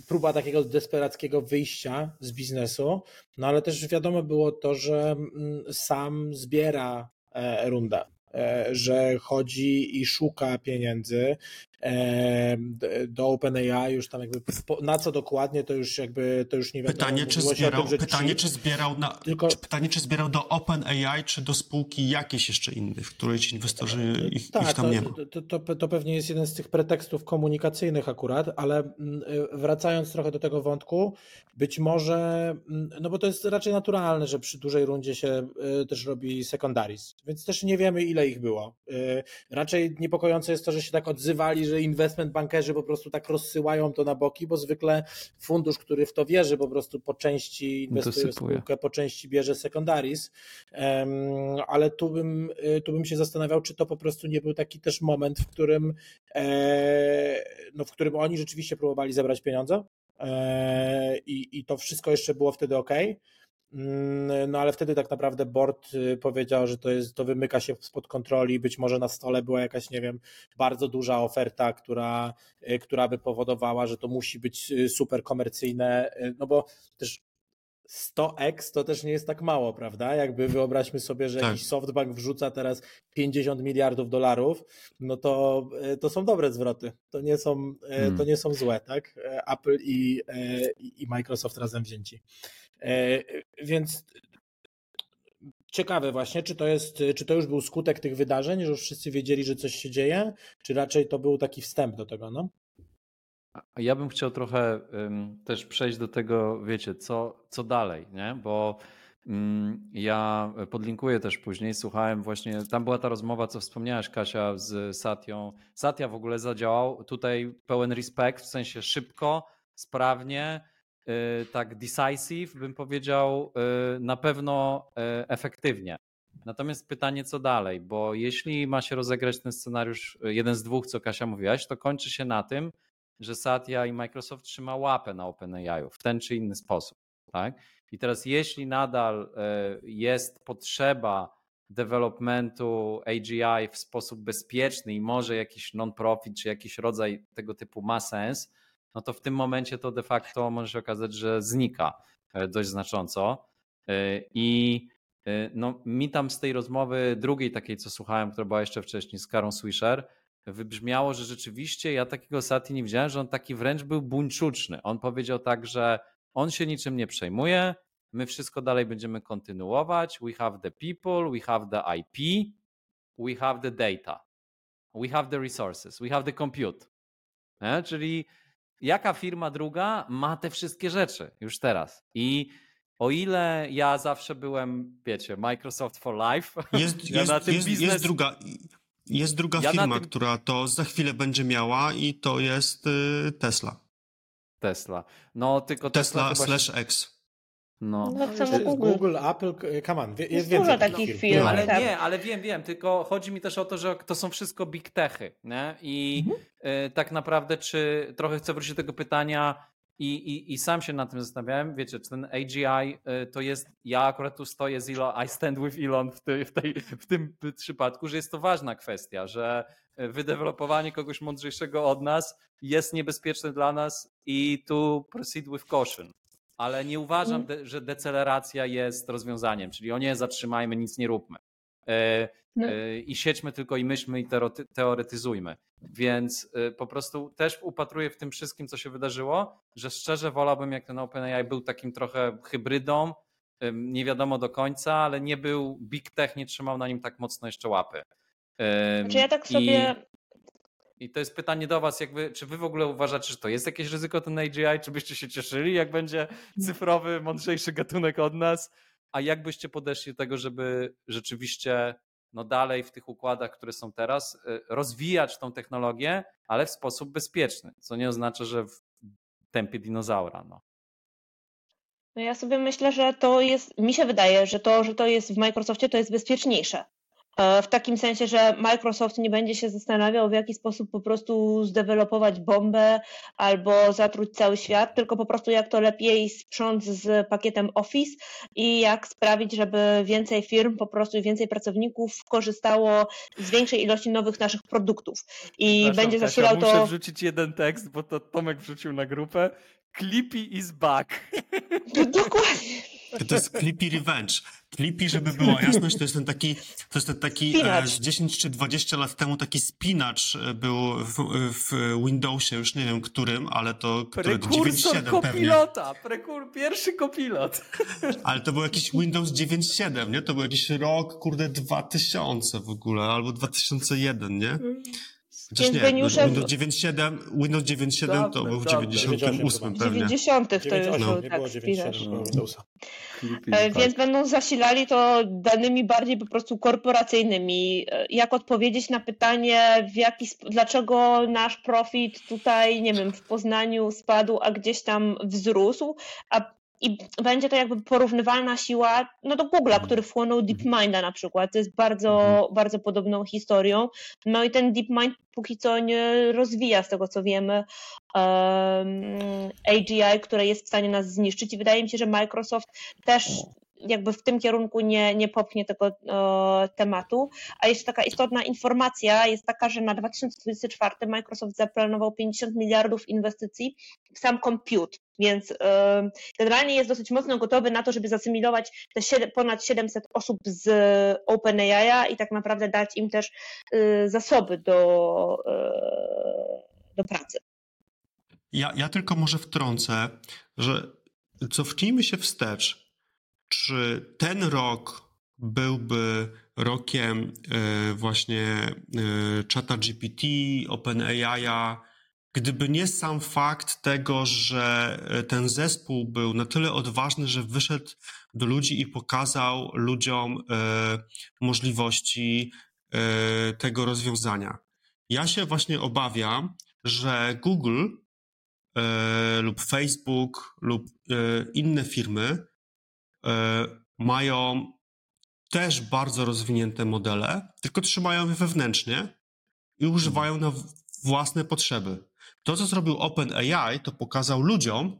próba takiego desperackiego wyjścia z biznesu, no ale też wiadomo było to, że mm, sam zbiera e, rundę. E, że chodzi i szuka pieniędzy do OpenAI, już tam jakby na co dokładnie, to już jakby to już nie wiadomo. Pytanie, czy zbierał, tym, pytanie, czy zbierał na, Tylko... czy pytanie, czy zbierał do OpenAI, czy do spółki jakieś jeszcze innej, w której ci inwestorzy ich, tak, ich tam to, nie ma? To, to, to pewnie jest jeden z tych pretekstów komunikacyjnych akurat, ale mm, wracając trochę do tego wątku, być może, mm, no bo to jest raczej naturalne, że przy dużej rundzie się y, też robi secondaries, więc też nie wiemy ile ich było. Y, raczej niepokojące jest to, że się tak odzywali, że investment bankerzy po prostu tak rozsyłają to na boki, bo zwykle fundusz, który w to wierzy, po prostu po części inwestuje w spółkę, po części bierze secondaries, ale tu bym, y, tu bym się zastanawiał, czy to po prostu nie był taki też moment, w którym, e, no, w którym oni rzeczywiście próbowali zebrać pieniądze e, i, i to wszystko jeszcze było wtedy ok. Mm, no ale wtedy tak naprawdę board y, powiedział, że to, jest, to wymyka się spod kontroli. Być może na stole była jakaś, nie wiem, bardzo duża oferta, która, y, która by powodowała, że to musi być y, super komercyjne. No bo też 100x to też nie jest tak mało, prawda? Jakby wyobraźmy sobie, że tak. jakiś softbank wrzuca teraz 50 miliardów dolarów, no to, to są dobre zwroty. To nie są, hmm. to nie są złe, tak? Apple i, i Microsoft razem wzięci. E, więc ciekawe właśnie, czy to jest, czy to już był skutek tych wydarzeń, że już wszyscy wiedzieli, że coś się dzieje, czy raczej to był taki wstęp do tego, no? Ja bym chciał trochę um, też przejść do tego, wiecie, co, co dalej, nie? Bo Mm, ja podlinkuję też później, słuchałem właśnie, tam była ta rozmowa, co wspomniałaś Kasia z Satią. Satia w ogóle zadziałał, tutaj pełen respekt, w sensie szybko, sprawnie, tak decisive bym powiedział, y, na pewno y, efektywnie. Natomiast pytanie, co dalej, bo jeśli ma się rozegrać ten scenariusz, jeden z dwóch, co Kasia mówiłaś, to kończy się na tym, że Satya i Microsoft trzyma łapę na OpenAI w ten czy inny sposób. Tak? I teraz, jeśli nadal jest potrzeba developmentu AGI w sposób bezpieczny i może jakiś non-profit czy jakiś rodzaj tego typu ma sens, no to w tym momencie to de facto może się okazać, że znika e, dość znacząco. E, I no, mi tam z tej rozmowy drugiej takiej, co słuchałem, która była jeszcze wcześniej z Karą Swisher, wybrzmiało, że rzeczywiście ja takiego Sati nie widziałem, że on taki wręcz był buńczuczny. On powiedział tak, że on się niczym nie przejmuje, my wszystko dalej będziemy kontynuować. We have the people, we have the IP, we have the data, we have the resources, we have the compute. Nie? Czyli jaka firma druga ma te wszystkie rzeczy już teraz? I o ile ja zawsze byłem, wiecie, Microsoft for Life, jest, ja jest, jest, biznes... jest, druga, jest druga ja firma, tym... która to za chwilę będzie miała i to jest y, Tesla. Tesla. No tylko Tesla, Tesla slash X. No. no Google. Google, Apple, come on, jest, jest dużo takich firm. firm. Ale tak. nie, ale wiem, wiem, tylko chodzi mi też o to, że to są wszystko big techy, nie? I mhm. y, tak naprawdę, czy trochę chcę wrócić do tego pytania, i, i, I sam się nad tym zastanawiałem, wiecie, czy ten AGI y, to jest, ja akurat tu stoję z Elon, I stand with Elon w, tej, w, tej, w tym przypadku, że jest to ważna kwestia, że wydevelopowanie kogoś mądrzejszego od nas jest niebezpieczne dla nas i tu proceed with caution. Ale nie uważam, de, że deceleracja jest rozwiązaniem, czyli o nie, zatrzymajmy, nic nie róbmy. Y, no. I siedźmy tylko i myślmy i teoretyzujmy. Więc y, po prostu też upatruję w tym wszystkim, co się wydarzyło, że szczerze wolałbym, jak ten OpenAI był takim trochę hybrydą, nie wiadomo do końca, ale nie był big tech, nie trzymał na nim tak mocno jeszcze łapy. Czy ja tak sobie. I, to jest pytanie do Was, jakby, czy Wy w ogóle uważacie, że to jest jakieś ryzyko ten AGI? Czy byście się cieszyli, jak będzie cyfrowy, mądrzejszy gatunek od nas? A jak byście podeszli do tego, żeby rzeczywiście no dalej w tych układach, które są teraz, y, rozwijać tą technologię, ale w sposób bezpieczny, co nie oznacza, że w tempie dinozaura. No. No ja sobie myślę, że to jest, mi się wydaje, że to, że to jest w Microsoftie, to jest bezpieczniejsze. E, w takim sensie, że Microsoft nie będzie się zastanawiał, w jaki sposób po prostu zdevelopować bombę albo zatruć cały świat, tylko po prostu jak to lepiej sprząc z pakietem Office i jak sprawić, żeby więcej firm, po prostu więcej pracowników korzystało z większej ilości nowych naszych produktów. I będzie zasilał Kasia, to. Muszę wrzucić jeden tekst, bo to Tomek wrzucił na grupę. Clippy is back. Dokładnie. To jest Clippy Revenge. Clippy, żeby była jasność, to jest ten taki, to jest ten taki e, 10 czy 20 lat temu taki spinacz e, był w, w Windowsie, już nie wiem którym, ale to który 9.7 pewnie. Prekur, pierwszy kopilot. Ale to był jakiś Windows 9.7, nie? To był jakiś rok, kurde, 2000 w ogóle, albo 2001, nie? Chociaż nie, geniuszem... Windows 9.7, Windows 9.7 to był w 98 pewnie. 90 to już no. nie było 97 Windowsa. E, więc będą zasilali to danymi bardziej po prostu korporacyjnymi. E, jak odpowiedzieć na pytanie, w jaki dlaczego nasz profit tutaj, nie wiem, w Poznaniu spadł, a gdzieś tam wzrósł, a i będzie to jakby porównywalna siła no do Google'a, mhm. który wchłonął DeepMinda na przykład. To jest bardzo, mhm. bardzo podobną historią. No i ten DeepMind póki co nie rozwija, z tego co wiemy, um, AGI, które jest w stanie nas zniszczyć. I wydaje mi się, że Microsoft też jakby w tym kierunku nie, nie popchnie tego e, tematu. A jeszcze taka istotna informacja jest taka, że na 2024 Microsoft zaplanował 50 miliardów inwestycji w sam compute, więc e, generalnie jest dosyć mocno gotowy na to, żeby zasymilować te 7, ponad 700 osób z OpenAI i tak naprawdę dać im też e, zasoby do, e, do pracy. Ja, ja tylko może wtrącę, że cofnijmy się wstecz czy ten rok byłby rokiem e, właśnie e, czata GPT, OpenAI, gdyby nie sam fakt tego, że e, ten zespół był na tyle odważny, że wyszedł do ludzi i pokazał ludziom możliwości tego rozwiązania. Ja się właśnie obawiam, że Google lub Facebook lub inne firmy mają też bardzo rozwinięte modele, tylko trzymają je wewnętrznie i używają na własne potrzeby. To, co zrobił OpenAI, to pokazał ludziom,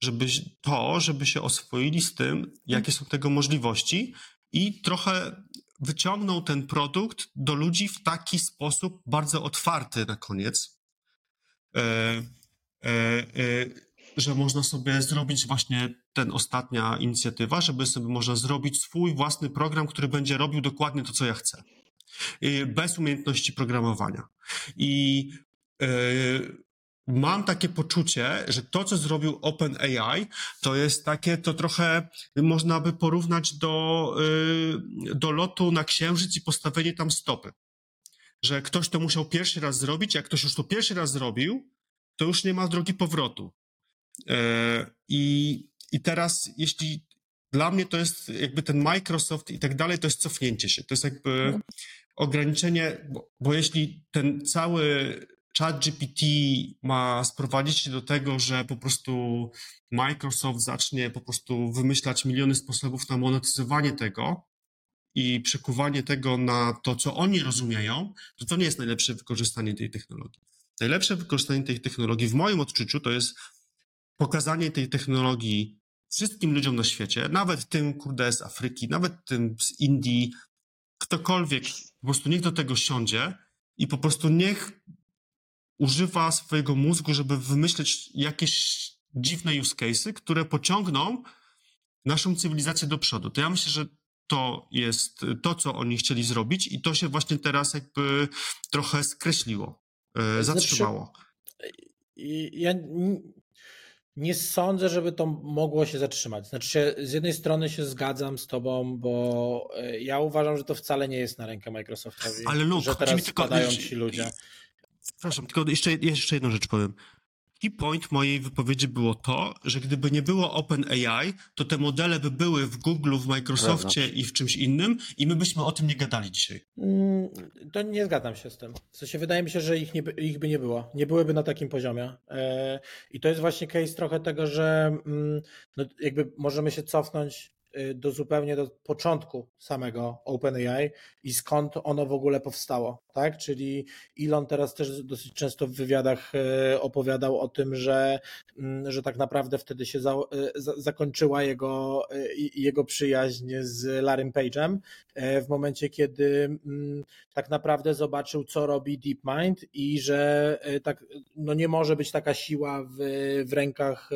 żeby to, żeby się oswoili z tym, jakie są tego możliwości i trochę wyciągnął ten produkt do ludzi w taki sposób bardzo otwarty na koniec, e, e, e, że można sobie zrobić właśnie ten ostatnia inicjatywa, żeby sobie można zrobić swój własny program, który będzie robił dokładnie to, co ja chcę. Bez umiejętności programowania. I e, mam takie poczucie, że to, co zrobił OpenAI, to jest takie, to trochę można by porównać do, y, do lotu na księżyc i postawienie tam stopy. Że ktoś to musiał pierwszy raz zrobić, jak ktoś już to pierwszy raz zrobił, to już nie ma drogi powrotu. E, I, i teraz, jeśli dla mnie to jest jakby ten Microsoft i tak dalej, to jest cofnięcie się. To jest jakby mhm. ograniczenie, bo, bo jeśli ten cały ChatGPT ma sprowadzić się do tego, że po prostu Microsoft zacznie po prostu wymyślać miliony sposobów na monetyzowanie tego i przekuwanie tego na to, co oni rozumieją, to to nie jest najlepsze wykorzystanie tej technologii. Najlepsze wykorzystanie tej technologii w moim odczuciu to jest pokazanie tej technologii wszystkim ludziom na świecie, nawet tym, kurde, z Afryki, nawet tym z Indii, ktokolwiek, po prostu niech do tego siądzie i po prostu niech używa swojego mózgu, żeby wymyśleć jakieś dziwne use cases, które pociągną naszą cywilizację do przodu. To ja myślę, że to jest to, co oni chcieli zrobić i to się właśnie teraz jakby trochę skreśliło, e, znaczy, zatrzymało. Znaczy, ja nie sądzę, żeby to mogło się zatrzymać. Znaczy, z jednej strony się zgadzam z tobą, bo e, ja uważam, że to wcale nie jest na rękę Microsoftowi. Ale Luke, że teraz spadają ci ludzie. Przepraszam, tylko jeszcze, jeszcze jedną rzecz powiem. Key point mojej wypowiedzi było to, że gdyby nie było OpenAI, to te modele by były w Google, w Microsoftie i w czymś innym i my byśmy o tym nie gadali dzisiaj. Mm, to nie zgadzam się z tym. W sensie wydaje mi się, że ich, nie, ich by nie było. Nie byłyby na takim poziomie. E, I to jest właśnie case trochę tego, że mm, no jakby możemy się cofnąć do zupełnie do początku samego OpenAI i skąd ono w ogóle powstało, tak? Czyli Elon teraz też dosyć często w wywiadach y, opowiadał o tym, że, mm, że tak naprawdę wtedy się za, y, za, zakończyła jego, jego przyjaźń z Larrym Page'em w momencie, kiedy mm, tak naprawdę zobaczył, co robi DeepMind i że tak, no nie może być taka siła w, w rękach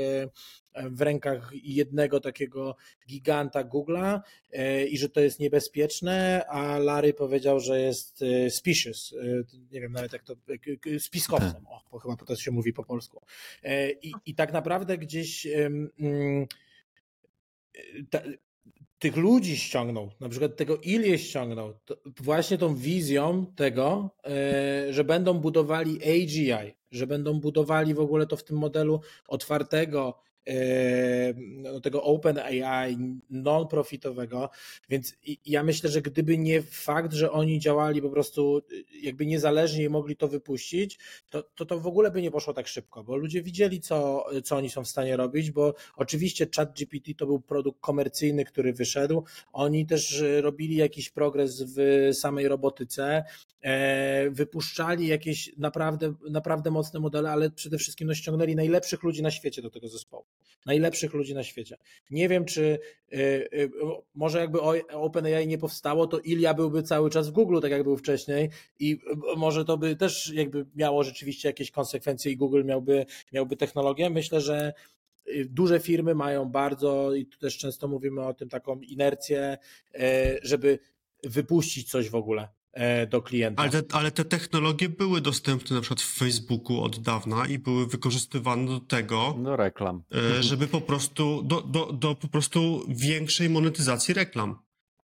w rękach jednego takiego giganta Google'a e, i że to jest niebezpieczne, a Larry powiedział, że jest e, specious, e, nie wiem nawet jak to, spiskowcem, tak. o, bo chyba to się mówi po polsku. I, i tak naprawdę gdzieś mm, ta, tych ludzi ściągnął, na przykład tego Ilię ściągnął, właśnie tą wizją tego, że będą budowali AGI, że będą budowali w ogóle to w tym modelu otwartego, tego Open AI non-profitowego, więc ja myślę, że gdyby nie fakt, że oni działali po prostu jakby niezależnie i mogli to wypuścić, to, to to w ogóle by nie poszło tak szybko, bo ludzie widzieli, co, co oni są w stanie robić, bo oczywiście ChatGPT to był produkt komercyjny, który wyszedł, oni też robili jakiś progres w samej robotyce, wypuszczali jakieś naprawdę, naprawdę mocne modele, ale przede wszystkim no, ściągnęli najlepszych ludzi na świecie do tego zespołu najlepszych ludzi na świecie. Nie wiem, czy y, y, może jakby OpenAI nie powstało, to Ilia byłby cały czas w Google, tak jak był wcześniej i może to by też jakby miało rzeczywiście jakieś konsekwencje i Google miałby, miałby technologię. Myślę, że duże firmy mają bardzo, i tu też często mówimy o tym, taką inercję, żeby wypuścić coś w ogóle. E, do klienta. Ale te, ale te technologie były dostępne na przykład w Facebooku od dawna i były wykorzystywane do tego, do reklam, e, żeby po prostu, do, do, do po prostu większej monetyzacji reklam.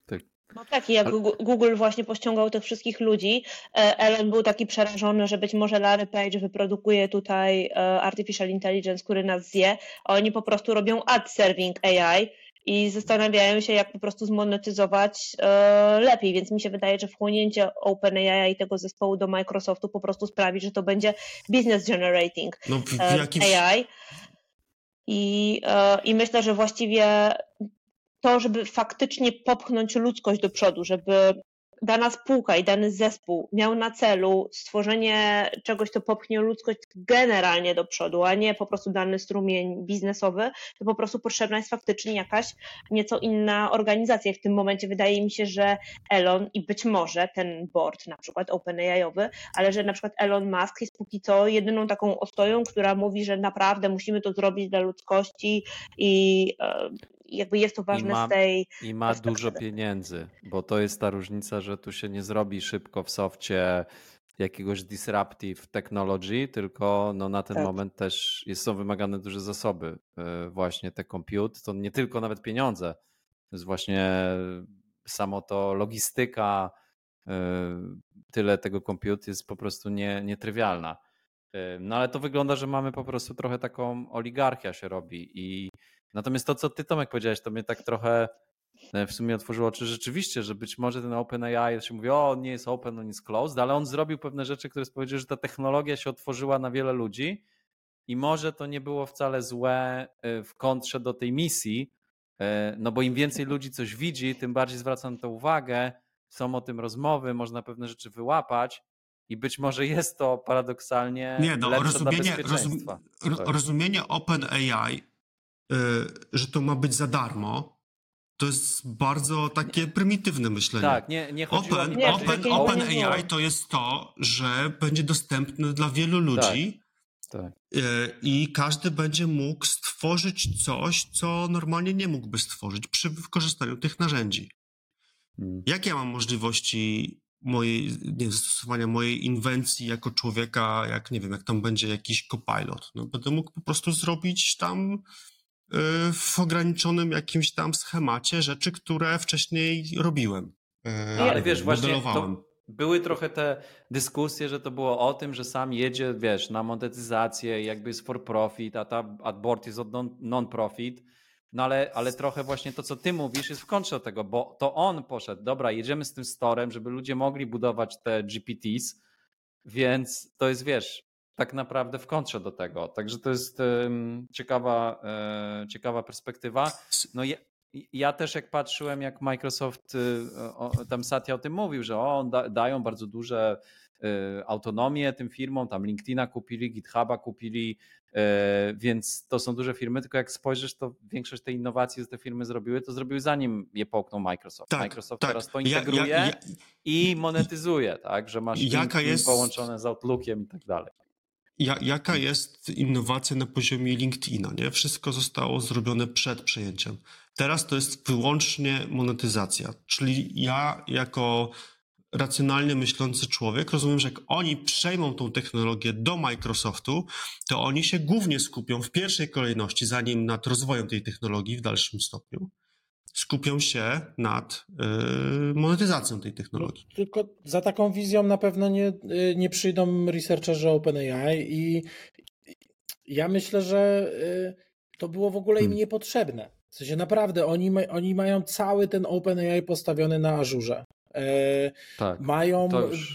Tak. No tak, i jak Google właśnie pościągał tych wszystkich ludzi, e, Ellen był taki przerażony, że być może Larry Page wyprodukuje tutaj artificial intelligence, który nas zje, a oni po prostu robią ad serving AI, i zastanawiają się, jak po prostu zmonetyzować e, lepiej, więc mi się wydaje, że wchłonięcie OpenAI i tego zespołu do Microsoftu po prostu sprawi, że to będzie business generating No w, w e, jakimś... AI. I, e, I myślę, że właściwie to, żeby faktycznie popchnąć ludzkość do przodu, żeby dana spółka i dany zespół miał na celu stworzenie czegoś, co popchnie ludzkość generalnie do przodu, a nie po prostu dany strumień biznesowy, to po prostu potrzebna jest faktycznie jakaś nieco inna organizacja. W tym momencie wydaje mi się, że Elon i być może ten board, na przykład OpenAI-owy, ale że na przykład Elon Musk jest póki co jedyną taką ostoją, która mówi, że naprawdę musimy to zrobić dla ludzkości i e, jakby jest to ważne ma- z tej I ma dużo pieniędzy, bo to jest ta różnica, że tu się nie zrobi szybko w softie jakiegoś disruptive technology, tylko no na ten Tak. moment też jest, są wymagane duże zasoby. e, Właśnie te compute, to nie tylko nawet pieniądze, to jest właśnie samo to logistyka, e, tyle tego compute jest po prostu nie, nietrywialna. E, No ale to wygląda, że mamy po prostu trochę taką oligarchia się robi i natomiast to, co ty Tomek powiedziałeś, to mnie tak trochę e, w sumie otworzyło oczy rzeczywiście, że być może ten OpenAI, się mówi, o on nie jest open, on jest closed, ale on zrobił pewne rzeczy, które spowodowały, że ta technologia się otworzyła na wiele ludzi i może to nie było wcale złe e, w kontrze do tej misji, e, no bo im więcej ludzi coś widzi, tym bardziej zwraca na to uwagę, są o tym rozmowy, można pewne rzeczy wyłapać i być może jest to paradoksalnie Nie, no, lepsze rozumienie, dla rozum, Tak. rozumienie OpenAI, że to ma być za darmo, to jest bardzo takie prymitywne myślenie. Tak, nie, nie Open, Nie, open, nie open. AI to jest to, że będzie dostępne dla wielu ludzi Tak. y, i każdy będzie mógł stworzyć coś, co normalnie nie mógłby stworzyć przy wykorzystaniu tych narzędzi. Mm. Jakie ja mam możliwości mojej, nie zastosowania mojej inwencji jako człowieka, jak nie wiem, jak tam będzie jakiś copilot? No, będę mógł po prostu zrobić tam y, w ograniczonym jakimś tam schemacie rzeczy, które wcześniej robiłem. Y, No, ale wiesz, właśnie to były trochę te dyskusje, że to było o tym, że sam jedzie, wiesz, na monetyzację, jakby jest for profit, a ta a board jest od non- non-profit. No ale, ale trochę właśnie to, co ty mówisz, jest w kontrze do tego, bo to on poszedł, dobra, jedziemy z tym storem, żeby ludzie mogli budować te GPTs, więc to jest, wiesz, tak naprawdę w kontrze do tego. Także to jest ciekawa, e, ciekawa perspektywa. No ja, ja też jak patrzyłem, jak Microsoft, y, tam Satya o tym mówił, że o, da, dają bardzo duże y, autonomię tym firmom, tam LinkedIna kupili, GitHuba kupili, y, więc to są duże firmy, tylko jak spojrzysz, to większość tej innowacji, które te firmy zrobiły, to zrobiły zanim je połknął Microsoft. Tak, Microsoft tak. teraz to Ja- ja- integruje ja- i monetyzuje, tak, że masz Jaka jest- połączone z Outlookiem i tak dalej. Ja, jaka jest innowacja na poziomie LinkedIna? Nie? Wszystko zostało zrobione przed przejęciem. Teraz to jest wyłącznie monetyzacja. Czyli ja, jako racjonalnie myślący człowiek, rozumiem, że jak oni przejmą tą technologię do Microsoftu, to oni się głównie skupią w pierwszej kolejności, zanim nad rozwojem tej technologii w dalszym stopniu, skupią się nad yy, monetyzacją tej No, technologii. tylko za taką wizją na pewno nie, y, nie przyjdą researcherzy OpenAI i ja myślę, że y, to było w ogóle im Hmm. niepotrzebne. W sensie naprawdę, oni, ma, oni mają cały ten OpenAI postawiony na Azurze. E, Tak. mają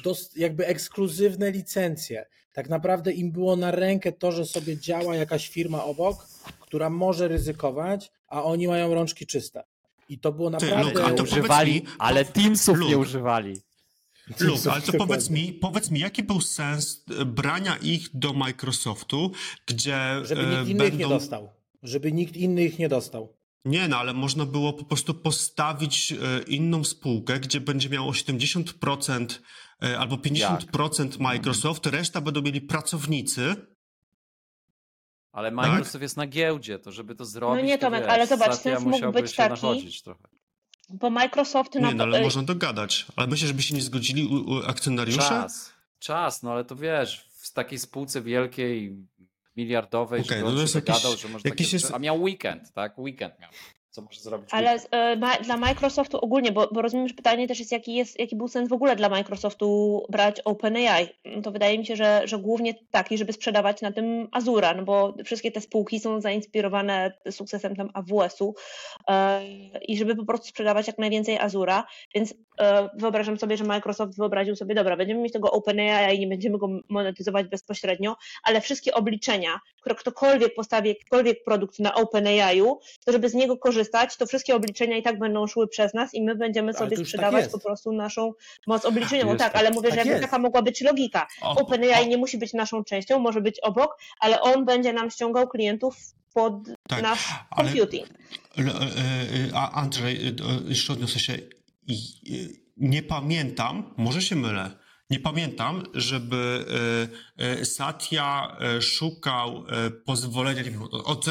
dos, jakby ekskluzywne licencje. Tak naprawdę im było na rękę to, że sobie działa jakaś firma obok, która może ryzykować, a oni mają rączki czyste. I to było Ty, naprawdę... Luke, a to używali, mi- ale Teamsów nie Luke. używali. Luke, ale to powiedz mi, powiedz mi, jaki był sens e, brania ich do Microsoftu, gdzie Żeby e, nikt inny ich nie będą... dostał. Żeby nikt inny ich nie dostał. Nie, no ale można było po prostu postawić e, inną spółkę, gdzie będzie miało 70% e, albo 50% Microsoft, reszta będą mieli pracownicy. Ale Microsoft jest na giełdzie, to żeby to zrobić. No nie, to Tomek, wiesz, ale zobacz, sens mógł musiałby być się taki- nachodzić trochę. Bo Microsoft Nie, na no ale można dogadać. Ale myślę, żeby się nie zgodzili u, u akcjonariusze? Czas, czas, no ale to wiesz, w takiej spółce wielkiej, miliardowej, Okej, żeby no on to się jakiś- dogadał, że może jakiś takie... jest- A miał weekend, tak? Weekend miał. Co może zrobić. Ale ma, dla Microsoftu ogólnie, bo, bo rozumiem, że pytanie też jest jaki, jest, jaki był sens w ogóle dla Microsoftu brać OpenAI. To wydaje mi się, że, że głównie taki, żeby sprzedawać na tym Azura, no bo wszystkie te spółki są zainspirowane sukcesem tam AWS-u e, i żeby po prostu sprzedawać jak najwięcej Azura, więc e, wyobrażam sobie, że Microsoft wyobraził sobie, dobra, będziemy mieć tego OpenAI i nie będziemy go monetyzować bezpośrednio, ale wszystkie obliczenia, które ktokolwiek postawi jakikolwiek produkt na OpenAI-u, to żeby z niego korzystać, to wszystkie obliczenia i tak będą szły przez nas i my będziemy sobie tak sprzedawać tak po prostu naszą moc obliczeniową. Tak, ale mówię, tak że taka mogła być logika. OpenAI nie musi być naszą częścią, może być obok, ale on będzie nam ściągał klientów pod tak, nasz computing. Ale, a Andrzej, jeszcze odniosę się. Nie pamiętam, może się mylę, nie pamiętam, żeby e, e, Satya e, szukał pozwolenia nie wiem, od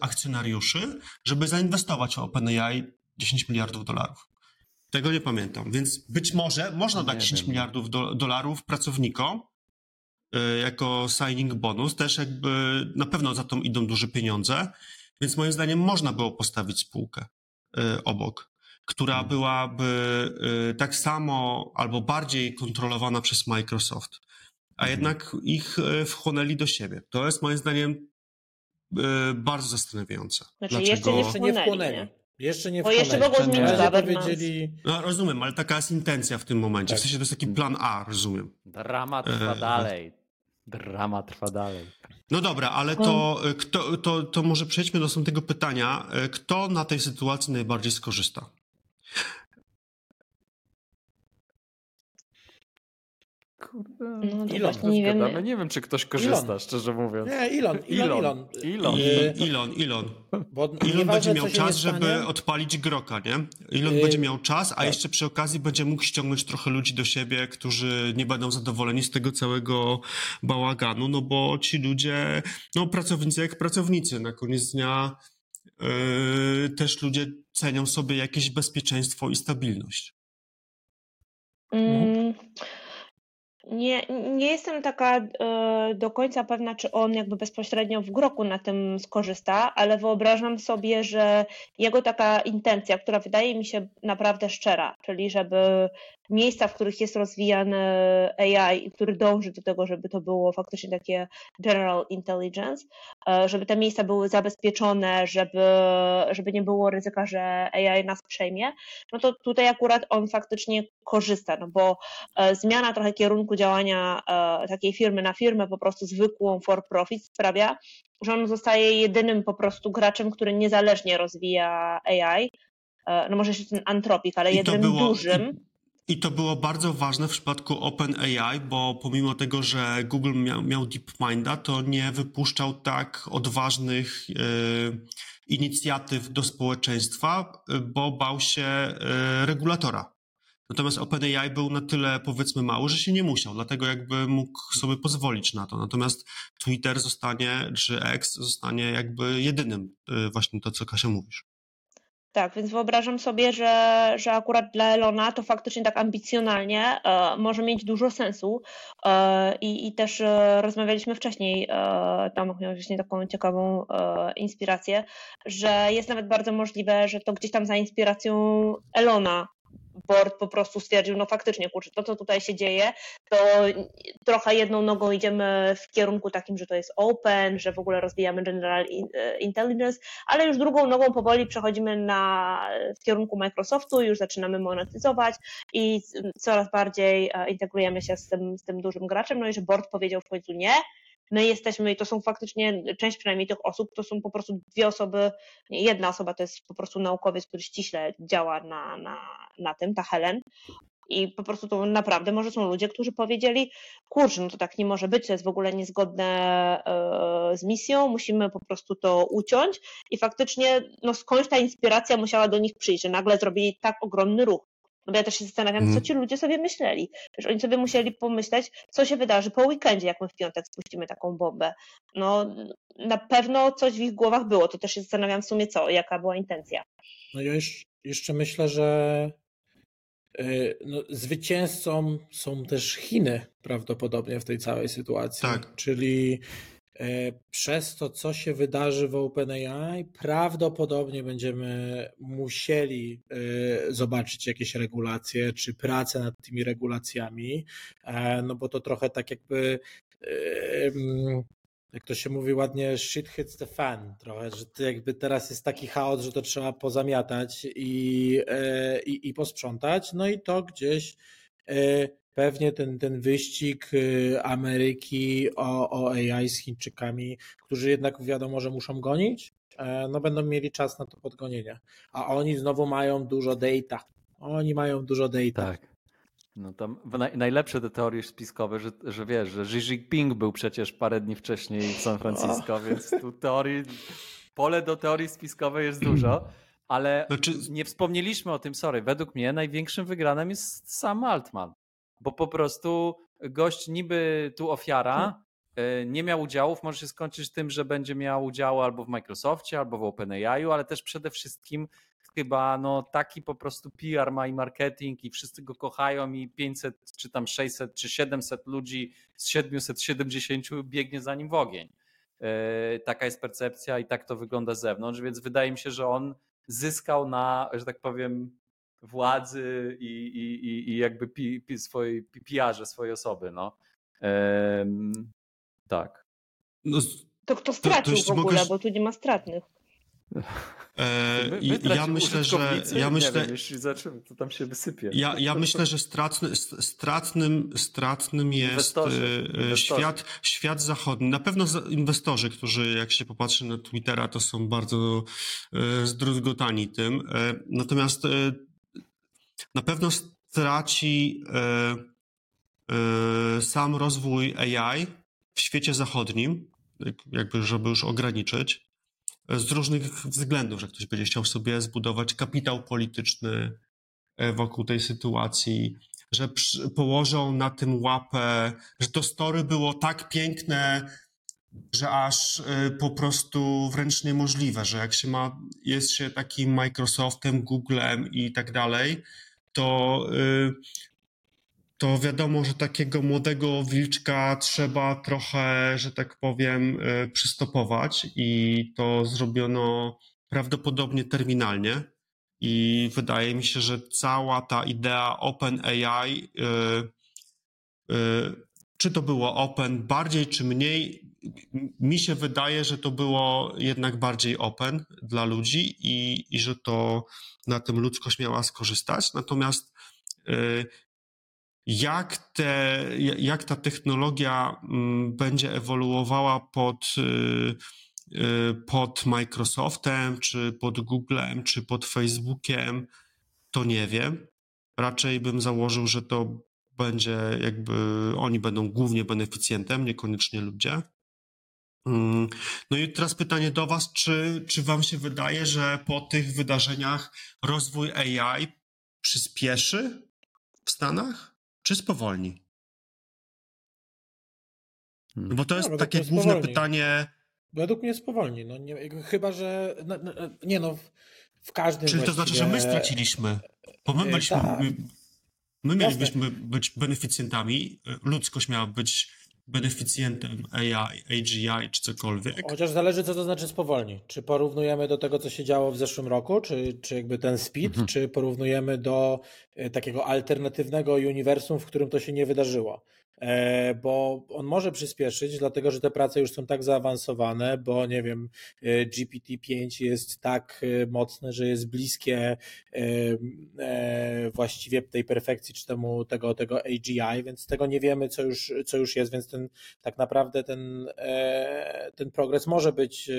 akcjonariuszy, żeby zainwestować w OpenAI 10 miliardów dolarów. Tego nie pamiętam, więc być może można dać 10 wiem. miliardów do, dolarów pracownikom jako signing bonus, też jakby na pewno za to idą duże pieniądze, więc moim zdaniem można było postawić spółkę obok która mhm. byłaby y, tak samo albo bardziej kontrolowana przez Microsoft, a mhm. jednak ich y, wchłonęli do siebie. To jest moim zdaniem y, bardzo zastanawiające. Znaczy Dlaczego... jeszcze nie wchłonęli. Nie? Jeszcze nie Bo jeszcze mogło zmienić powiedzieli... No, rozumiem, ale taka jest intencja w tym momencie. Tak. W sensie to jest taki plan A, rozumiem. Drama trwa e... dalej. Drama trwa dalej. No dobra, ale to, kto, to, to może przejdźmy do tego pytania. E, kto na tej sytuacji najbardziej skorzysta? Kurde. No, Ilon. Nie wiem. nie wiem, czy ktoś korzysta, Elon. szczerze mówiąc. Nie, Elon. Elon. Elon. Elon. Elon. Elon. Bo Elon będzie miał czas, żeby odpalić groka, nie? Elon y będzie miał czas, a tak. jeszcze przy okazji będzie mógł ściągnąć trochę ludzi do siebie, którzy nie będą zadowoleni z tego całego bałaganu, no bo ci ludzie, no pracownicy jak pracownicy, na koniec dnia yy, też ludzie cenią sobie jakieś bezpieczeństwo i stabilność. Mm, nie, nie jestem taka e, do końca pewna, czy on jakby bezpośrednio w groku na tym skorzysta, ale wyobrażam sobie, że jego taka intencja, która wydaje mi się naprawdę szczera, czyli żeby miejsca, w których jest rozwijany AI i który dąży do tego, żeby to było faktycznie takie general intelligence, e, żeby te miejsca były zabezpieczone, żeby, żeby nie było ryzyka, że AI nas przejmie, no to tutaj akurat on faktycznie korzysta, no bo e, zmiana trochę kierunku działania e, takiej firmy na firmę, po prostu zwykłą for profit sprawia, że on zostaje jedynym po prostu graczem, który niezależnie rozwija AI, no może jeszcze ten Anthropic, ale jedynym było... dużym i to było bardzo ważne w przypadku OpenAI, bo pomimo tego, że Google miał, miał DeepMinda, to nie wypuszczał tak odważnych e, inicjatyw do społeczeństwa, bo bał się e, regulatora. Natomiast OpenAI był na tyle, powiedzmy, mały, że się nie musiał, dlatego jakby mógł sobie pozwolić na to. Natomiast Twitter zostanie, czy X zostanie jakby jedynym, e, właśnie to, co Kasia mówisz. Tak, więc wyobrażam sobie, że, że akurat dla Elona to faktycznie tak ambicjonalnie e, może mieć dużo sensu. E, i, I też e, rozmawialiśmy wcześniej, e, tam miał właśnie taką ciekawą e, inspirację, że jest nawet bardzo możliwe, że to gdzieś tam za inspiracją Elona board po prostu stwierdził, no faktycznie, kurczę, to co tutaj się dzieje, to trochę jedną nogą idziemy w kierunku takim, że to jest open, że w ogóle rozwijamy general e, intelligence, ale już drugą nogą powoli przechodzimy na, w kierunku Microsoftu, już zaczynamy monetyzować i coraz bardziej e, integrujemy się z tym, z tym dużym graczem, no i że board powiedział w końcu nie, my jesteśmy, i to są faktycznie, część przynajmniej tych osób, to są po prostu dwie osoby, jedna osoba to jest po prostu naukowiec, który ściśle działa na, na, na tym, ta Helen, i po prostu to naprawdę może są ludzie, którzy powiedzieli, kurczę, no to tak nie może być, to jest w ogóle niezgodne e, z misją, musimy po prostu to uciąć i faktycznie no skądś ta inspiracja musiała do nich przyjść, że nagle zrobili tak ogromny ruch. No bo ja też się zastanawiam, co mm. ci ludzie sobie myśleli. Że oni sobie musieli pomyśleć, co się wydarzy po weekendzie, jak my w piątek spuścimy taką bombę. No na pewno coś w ich głowach było. To też się zastanawiam w sumie co, jaka była intencja. No ja jeszcze myślę, że y, no, zwycięzcą są też Chiny prawdopodobnie w tej całej sytuacji. Tak. Czyli Przez to, co się wydarzy w OpenAI, prawdopodobnie będziemy musieli zobaczyć jakieś regulacje, czy pracę nad tymi regulacjami, no bo to trochę tak jakby jak to się mówi ładnie, shit hits the fan trochę, że jakby teraz jest taki chaos, że to trzeba pozamiatać i, e, i, i posprzątać, no i to gdzieś e, pewnie ten, ten wyścig e, Ameryki o, o AI z Chińczykami, którzy jednak wiadomo, że muszą gonić, no będą mieli czas na to podgonienie. A oni znowu mają dużo data. Oni mają dużo data. Tak. No tam najlepsze te teorie spiskowe, że, że wiesz, że Xi Jinping był przecież parę dni wcześniej w San Francisco, więc tu teorii, pole do teorii spiskowej jest dużo, ale znaczy... nie wspomnieliśmy o tym, sorry, według mnie największym wygranym jest sam Altman, bo po prostu gość niby tu ofiara, e, nie miał udziałów, może się skończyć tym, że będzie miał udział albo w Microsoftie, albo w OpenAI, ale też przede wszystkim chyba no, taki po prostu PR ma i marketing i wszyscy go kochają i 500 czy tam 600 czy 700 ludzi z 770 biegnie za nim w ogień. Yy, taka jest percepcja i tak to wygląda z zewnątrz, więc wydaje mi się, że on zyskał na, że tak powiem, władzy i, i, i jakby pi, pi, swojej PR-ze swojej osoby. No. Yy, tak. No, to kto stracił to, to w ogóle, mogę... bo tu nie ma stratnych. E, ja myślę, że ja myślę, wiem, jeśli zacząłem, to tam się wysypie. Ja, ja myślę, że stratny, stratnym, stratnym jest inwestorzy, e, e, świat, świat zachodni. Na pewno inwestorzy, którzy jak się popatrzy na Twittera, to są bardzo zdruzgotani tym. Natomiast na pewno straci sam rozwój AI w świecie zachodnim, jakby żeby już ograniczyć z różnych względów, że ktoś będzie chciał sobie zbudować kapitał polityczny e, wokół tej sytuacji, że położą na tym łapę, że to story było tak piękne, że aż e, po prostu wręcz niemożliwe, że jak się ma, jest się takim Microsoftem, Googlem i tak dalej, to e, to wiadomo, że takiego młodego wilczka trzeba trochę, że tak powiem, e, przystopować i to zrobiono prawdopodobnie terminalnie. I wydaje mi się, że cała ta idea OpenAI, yy, czy to było open bardziej czy mniej, mi się wydaje, że to było jednak bardziej open dla ludzi i, i że to na tym ludzkość miała skorzystać. Natomiast yy, jak, te, jak ta technologia mm, będzie ewoluowała pod, y, y, pod Microsoftem, czy pod Googlem, czy pod Facebookiem, to nie wiem. Raczej bym założył, że to będzie jakby oni będą głównie beneficjentem, niekoniecznie ludzie. Mm, no i teraz pytanie do Was, czy, czy Wam się wydaje, że po tych wydarzeniach rozwój AI przyspieszy w Stanach? czy spowolni? Hmm. Bo to jest no, takie główne spowolni. pytanie. Według mnie spowolni. No, nie, chyba, że. No, no, nie no, w każdym Czyli właściwie... to znaczy, że my straciliśmy. Bo my, e, byliśmy, tak. my, my mielibyśmy być beneficjentami, ludzkość miała być beneficjentem AI, AGI czy cokolwiek. Chociaż zależy, co to znaczy spowolni. Czy porównujemy do tego, co się działo w zeszłym roku, czy, czy jakby ten speed, mhm. czy porównujemy do e, takiego alternatywnego uniwersum, w którym to się nie wydarzyło. E, bo on może przyspieszyć, dlatego że te prace już są tak zaawansowane, bo nie wiem, e, GPT-5 jest tak e, mocne, że jest bliskie właściwie tej perfekcji, czy temu, tego, tego AGI, więc tego nie wiemy, co już, co już jest, więc ten, tak naprawdę ten, ten progres może być,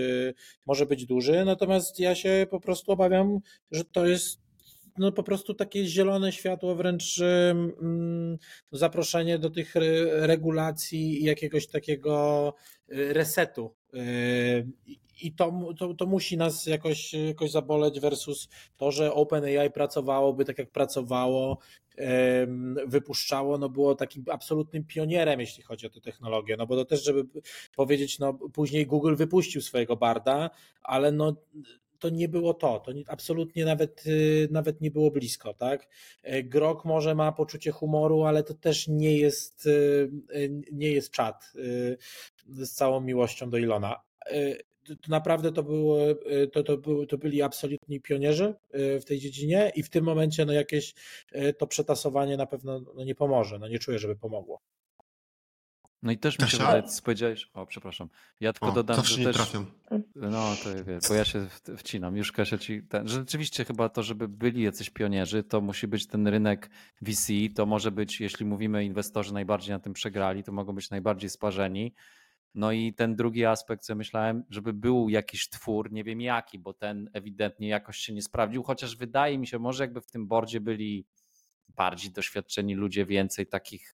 może być duży, natomiast ja się po prostu obawiam, że to jest no po prostu takie zielone światło, wręcz mm, zaproszenie do tych regulacji i jakiegoś takiego y, resetu. Y, I to, to, to musi nas jakoś, jakoś zaboleć versus to, że OpenAI pracowałoby tak jak pracowało, wypuszczało, no było takim absolutnym pionierem, jeśli chodzi o tę technologię. No bo to też, żeby powiedzieć, no później Google wypuścił swojego Barda, ale no to nie było to, to nie, absolutnie nawet, nawet nie było blisko, tak? Grok może ma poczucie humoru, ale to też nie jest, nie jest czat z całą miłością do Ilona to naprawdę to, było, e, to, to, było, to byli absolutni pionierzy e, w tej dziedzinie i w tym momencie no jakieś e, to przetasowanie na pewno no nie pomoże, no nie czuję, żeby pomogło. No i też mi się wydaje, co powiedziałeś, o przepraszam, ja tylko o, dodam, że też, trafią. no to wie, bo ja się wcinam, już Kasia ci, ten, rzeczywiście chyba to, żeby byli jacyś pionierzy, to musi być ten rynek VC, to może być, jeśli mówimy inwestorzy najbardziej na tym przegrali, to mogą być najbardziej sparzeni, no i ten drugi aspekt, co myślałem, żeby był jakiś twór, nie wiem jaki, bo ten ewidentnie jakoś się nie sprawdził, chociaż wydaje mi się, może jakby w tym bordzie byli bardziej doświadczeni ludzie, więcej takich,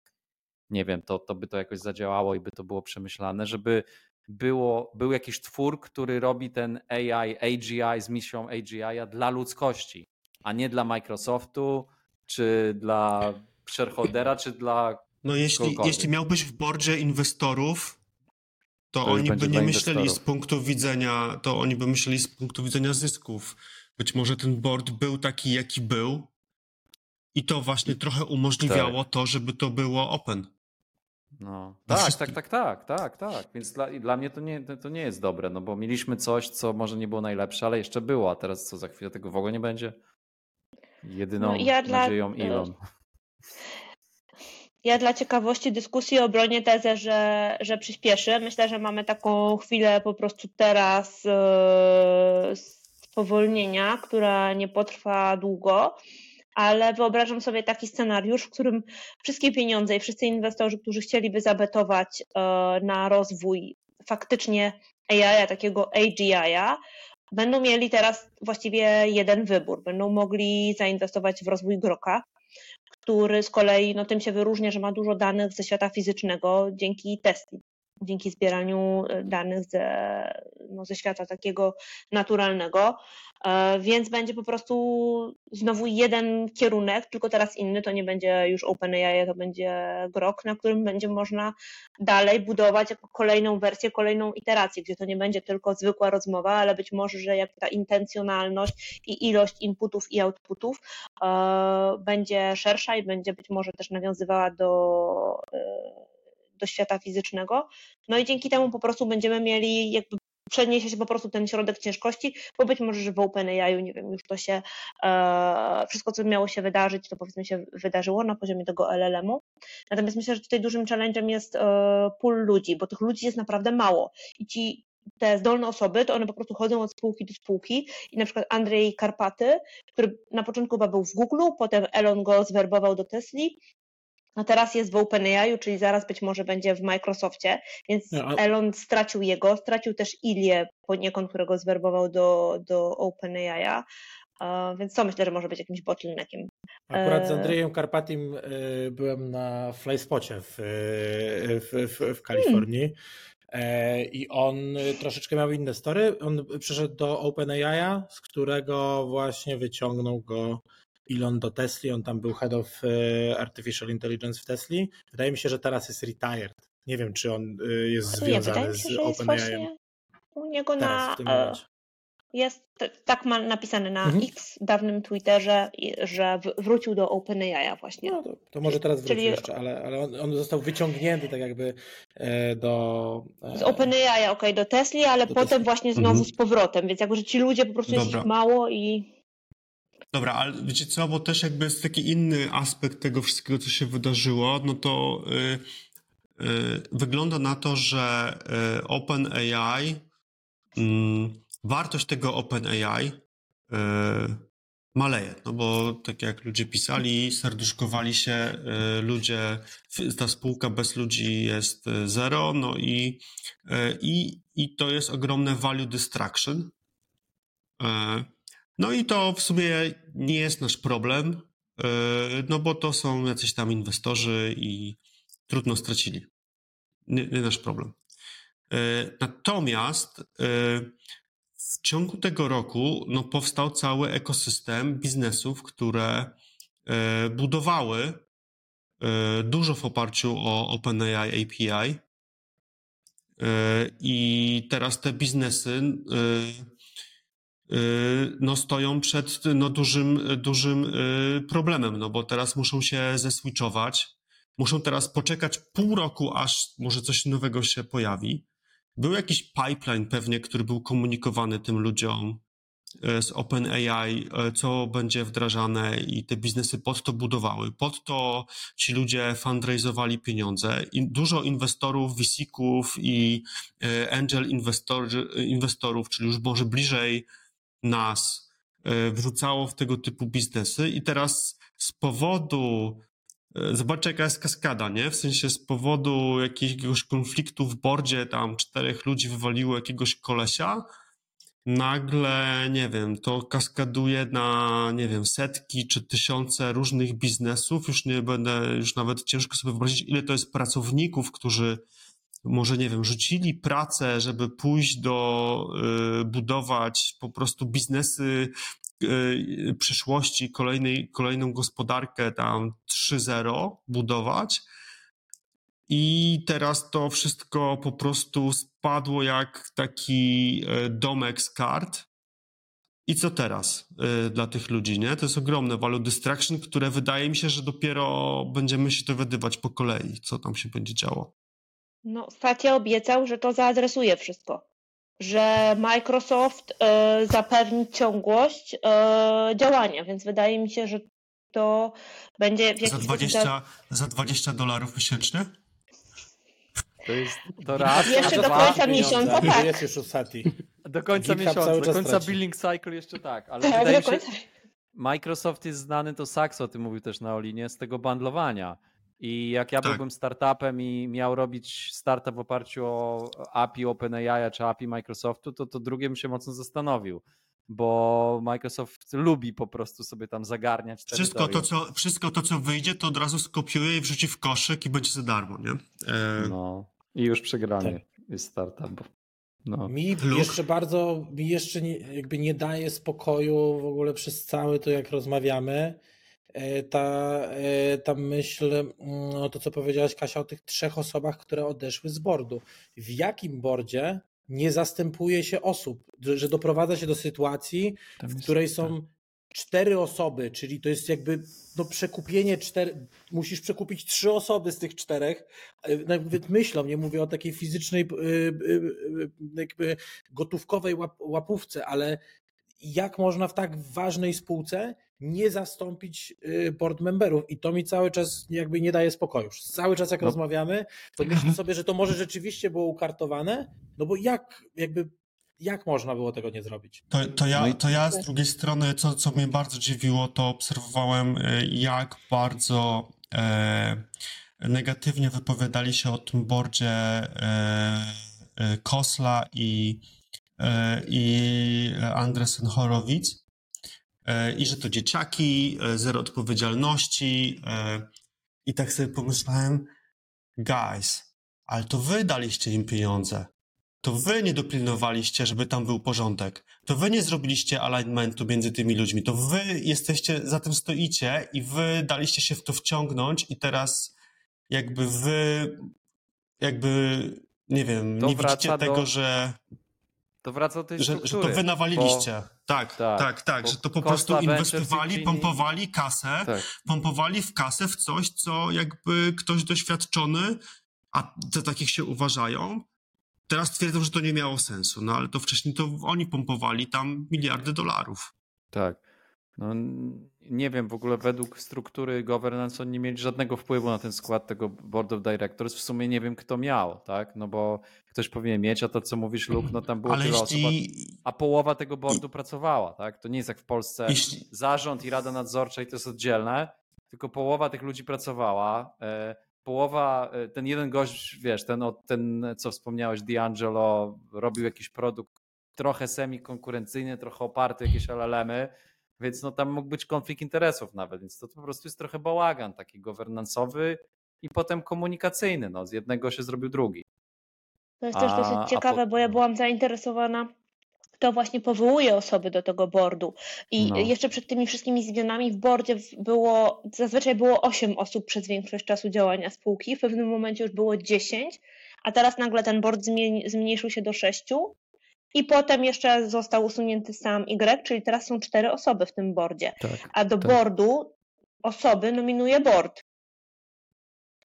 nie wiem, to, to by to jakoś zadziałało i by to było przemyślane, żeby było, był jakiś twór, który robi ten AI, AGI z misją AGI dla ludzkości, a nie dla Microsoftu, czy dla shareholdera, czy dla no jeśli, jeśli miałbyś w bordzie inwestorów, to, to oni by nie myśleli z punktu widzenia, to oni by myśleli z punktu widzenia zysków. Być może ten board był taki, jaki był i to właśnie trochę umożliwiało tak. to, żeby to było open. No. Tak, tak, tak, tak, tak, tak. Więc dla, dla mnie to nie, to nie jest dobre, no bo mieliśmy coś, co może nie było najlepsze, ale jeszcze było, a teraz co, za chwilę tego w ogóle nie będzie? Jedyną no, ja nadzieją dla... Elon. Ja dla ciekawości dyskusji obronię tezę, że, że przyspieszy. Myślę, że mamy taką chwilę po prostu teraz yy, spowolnienia, która nie potrwa długo, ale wyobrażam sobie taki scenariusz, w którym wszystkie pieniądze i wszyscy inwestorzy, którzy chcieliby zabetować yy, na rozwój faktycznie AI, takiego AGI, będą mieli teraz właściwie jeden wybór. Będą mogli zainwestować w rozwój Groka, który z kolei no, tym się wyróżnia, że ma dużo danych ze świata fizycznego dzięki Tesli, dzięki zbieraniu e, danych ze, no, ze świata takiego naturalnego. E, więc będzie po prostu znowu jeden kierunek, tylko teraz inny, to nie będzie już OpenAI, to będzie Grok, na którym będzie można dalej budować kolejną wersję, kolejną iterację, gdzie to nie będzie tylko zwykła rozmowa, ale być może, że jak ta intencjonalność i ilość inputów i outputów e, będzie szersza i będzie być może też nawiązywała do do świata fizycznego. No i dzięki temu po prostu będziemy mieli jakby przeniesie się po prostu ten środek ciężkości, bo być może, że w OpenAI, nie wiem, już to się, e, wszystko co miało się wydarzyć, to powiedzmy się wydarzyło na poziomie tego LLM-u. Natomiast myślę, że tutaj dużym challenge'em jest e, pool ludzi, bo tych ludzi jest naprawdę mało i ci te zdolne osoby, to one po prostu chodzą od spółki do spółki i na przykład Andrzej Karpaty, który na początku chyba był w Google, potem Elon go zwerbował do Tesli, a teraz jest w OpenAI, czyli zaraz być może będzie w Microsoftie, więc no, a... Elon stracił jego, stracił też Ilię poniekąd, którego zwerbował do, do OpenAI. Więc to myślę, że może być jakimś bottleneckiem. Akurat z e, Andrzejem Karpatim e, byłem na Flyspocie w, w, w, w Kalifornii. Hmm. I on troszeczkę miał inne story. On przeszedł do OpenAI, z którego właśnie wyciągnął go Elon do Tesli, on tam był head of e, artificial intelligence w Tesli. Wydaje mi się, że teraz jest retired. Nie wiem, czy on e, jest związany nie, z OpenAI. U niego teraz, na jest, tak ma napisane na mhm. X dawnym Twitterze, że wrócił do OpenAI właśnie. No to, to, może teraz wróci Czyli... jeszcze, ale, ale on, on, został wyciągnięty tak jakby e, do... Z OpenAI, ok, do Tesli, ale potem Tesla. właśnie znowu mhm. z powrotem, więc jakby, że ci ludzie po prostu Dobra. jest ich mało i... Dobra, ale wiecie co, bo też jakby jest taki inny aspekt tego wszystkiego, co się wydarzyło, no to yy, yy, wygląda na to, że yy, OpenAI, mm, wartość tego OpenAI y, maleje, no bo tak jak ludzie pisali, serduszkowali się, y, ludzie, ta spółka bez ludzi jest y, zero, no i, i, i to jest ogromne value distraction. No i to w sumie nie jest nasz problem, e, no bo to są jacyś tam inwestorzy i trudno stracili. Nie, nie nasz problem. E, natomiast e, w ciągu tego roku no, powstał cały ekosystem biznesów, które budowały dużo w oparciu o OpenAI API. I teraz te biznesy no stoją przed no dużym, dużym problemem, no bo teraz muszą się zeswitchować, muszą teraz poczekać pół roku, aż może coś nowego się pojawi. Był jakiś pipeline pewnie, który był komunikowany tym ludziom e, z OpenAI, co będzie wdrażane i te biznesy pod to budowały. Pod to ci ludzie fundraizowali pieniądze. I dużo inwestorów, VC-ków i angel inwestor, inwestorów, czyli już może bliżej nas, wrzucało w tego typu biznesy i teraz z powodu E, zobaczcie, jaka jest kaskada, nie? W sensie z powodu jakiegoś konfliktu w bordzie, tam czterech ludzi wywaliło jakiegoś kolesia, nagle, nie wiem, to kaskaduje na, nie wiem, setki czy tysiące różnych biznesów. Już nie będę, już nawet ciężko sobie wyobrazić, ile to jest pracowników, którzy może, nie wiem, rzucili pracę, żeby pójść do, y, budować po prostu biznesy y, przyszłości, kolejnej, kolejną gospodarkę tam 3.0 budować. I teraz to wszystko po prostu spadło jak taki y, domek z kart. I co teraz y, dla tych ludzi, nie? To jest ogromne value distraction, które wydaje mi się, że dopiero będziemy się dowiadywać po kolei, co tam się będzie działo. No, Satya obiecał, że to zaadresuje wszystko. Że Microsoft y, zapewni ciągłość y, działania, więc wydaje mi się, że to będzie w jakiś za 20, sposób... Za 20 dolarów miesięcznie? To jest to raz. Jeszcze do końca miesiąca, tak. Jest już Sati. Do końca miesiąca, do końca billing cycle jeszcze tak, ale tak, wydaje mi się, Microsoft jest znany, to Saxo, ty mówił też na Olinie, z tego bandlowania. I jak ja tak. byłbym startupem i miał robić startup w oparciu o API OpenAI czy API Microsoftu, to to drugie bym się mocno zastanowił, bo Microsoft lubi po prostu sobie tam zagarniać wszystko to, co, wszystko to, co wyjdzie, to od razu skopiuje i wrzuci w koszyk i będzie za darmo, nie? E... No i już przegrany tak. jest startup. No. Mi jeszcze bardzo, mi jeszcze nie, jakby nie daje spokoju w ogóle przez cały to, jak rozmawiamy, ta, e, ta myśl, no to co powiedziałaś Kasia o tych trzech osobach, które odeszły z bordu. W jakim bordzie nie zastępuje się osób, że doprowadza się do sytuacji, w której są cztery osoby, czyli to jest jakby no, przekupienie cztery, musisz przekupić trzy osoby z tych czterech, e, nawet myślą, nie mówię o takiej fizycznej jakby gotówkowej łapówce, ale jak można w tak ważnej spółce nie zastąpić y, board memberów i to mi cały czas jakby nie daje spokoju. Cały czas jak no. rozmawiamy, to myślę sobie, że to może rzeczywiście było ukartowane, no bo jak jakby jak można było tego nie zrobić? To, to, ja, no to ja z drugiej strony, co, co mnie bardzo dziwiło, to obserwowałem, y, jak bardzo e, negatywnie wypowiadali się o tym boardzie e, e, Kosla i, e, i Andresen Horowitz. E, i że to dzieciaki, e, zero odpowiedzialności. E, I tak sobie pomyślałem, guys, ale to wy daliście im pieniądze. To wy nie dopilnowaliście, żeby tam był porządek. To wy nie zrobiliście alignmentu między tymi ludźmi. To wy jesteście, za tym stoicie i wy daliście się w to wciągnąć i teraz jakby wy, jakby, nie wiem, to nie widzicie tego, do... że to wraca do tej że, że to wy nawaliliście. Bo, tak, tak, tak, tak że to po prostu inwestowali, pompowali kasę, tak. pompowali w kasę w coś, co jakby ktoś doświadczony, a za takich się uważają, teraz twierdzą, że to nie miało sensu, no ale to wcześniej to oni pompowali tam miliardy dolarów. Tak. No, nie wiem, w ogóle według struktury governance oni nie mieli żadnego wpływu na ten skład tego board of directors. W sumie nie wiem, kto miał, tak? No bo ktoś powinien mieć, a to co mówisz, Luke, no tam było Ale tyle jeśli... osób, a połowa tego boardu I... pracowała, tak? To nie jest jak w Polsce jeśli... zarząd i rada nadzorcza i to jest oddzielne, tylko połowa tych ludzi pracowała. E, połowa, e, ten jeden gość, wiesz, ten, ten co wspomniałeś, D'Angelo, robił jakiś produkt trochę semi-konkurencyjny, trochę oparty jakieś LLM-y, więc no tam mógł być konflikt interesów nawet, więc to po prostu jest trochę bałagan taki governance'owy i potem komunikacyjny, no z jednego się zrobił drugi. To jest też dosyć ciekawe, po... bo ja byłam zainteresowana kto właśnie powołuje osoby do tego boardu. I no. jeszcze przed tymi wszystkimi zmianami w boardzie było, zazwyczaj było 8 osób przez większość czasu działania spółki, w pewnym momencie już było 10, a teraz nagle ten board zmniejszył się do 6 I potem jeszcze został usunięty sam Y, czyli teraz są cztery osoby w tym boardzie. Tak. A do tak. boardu osoby nominuje board.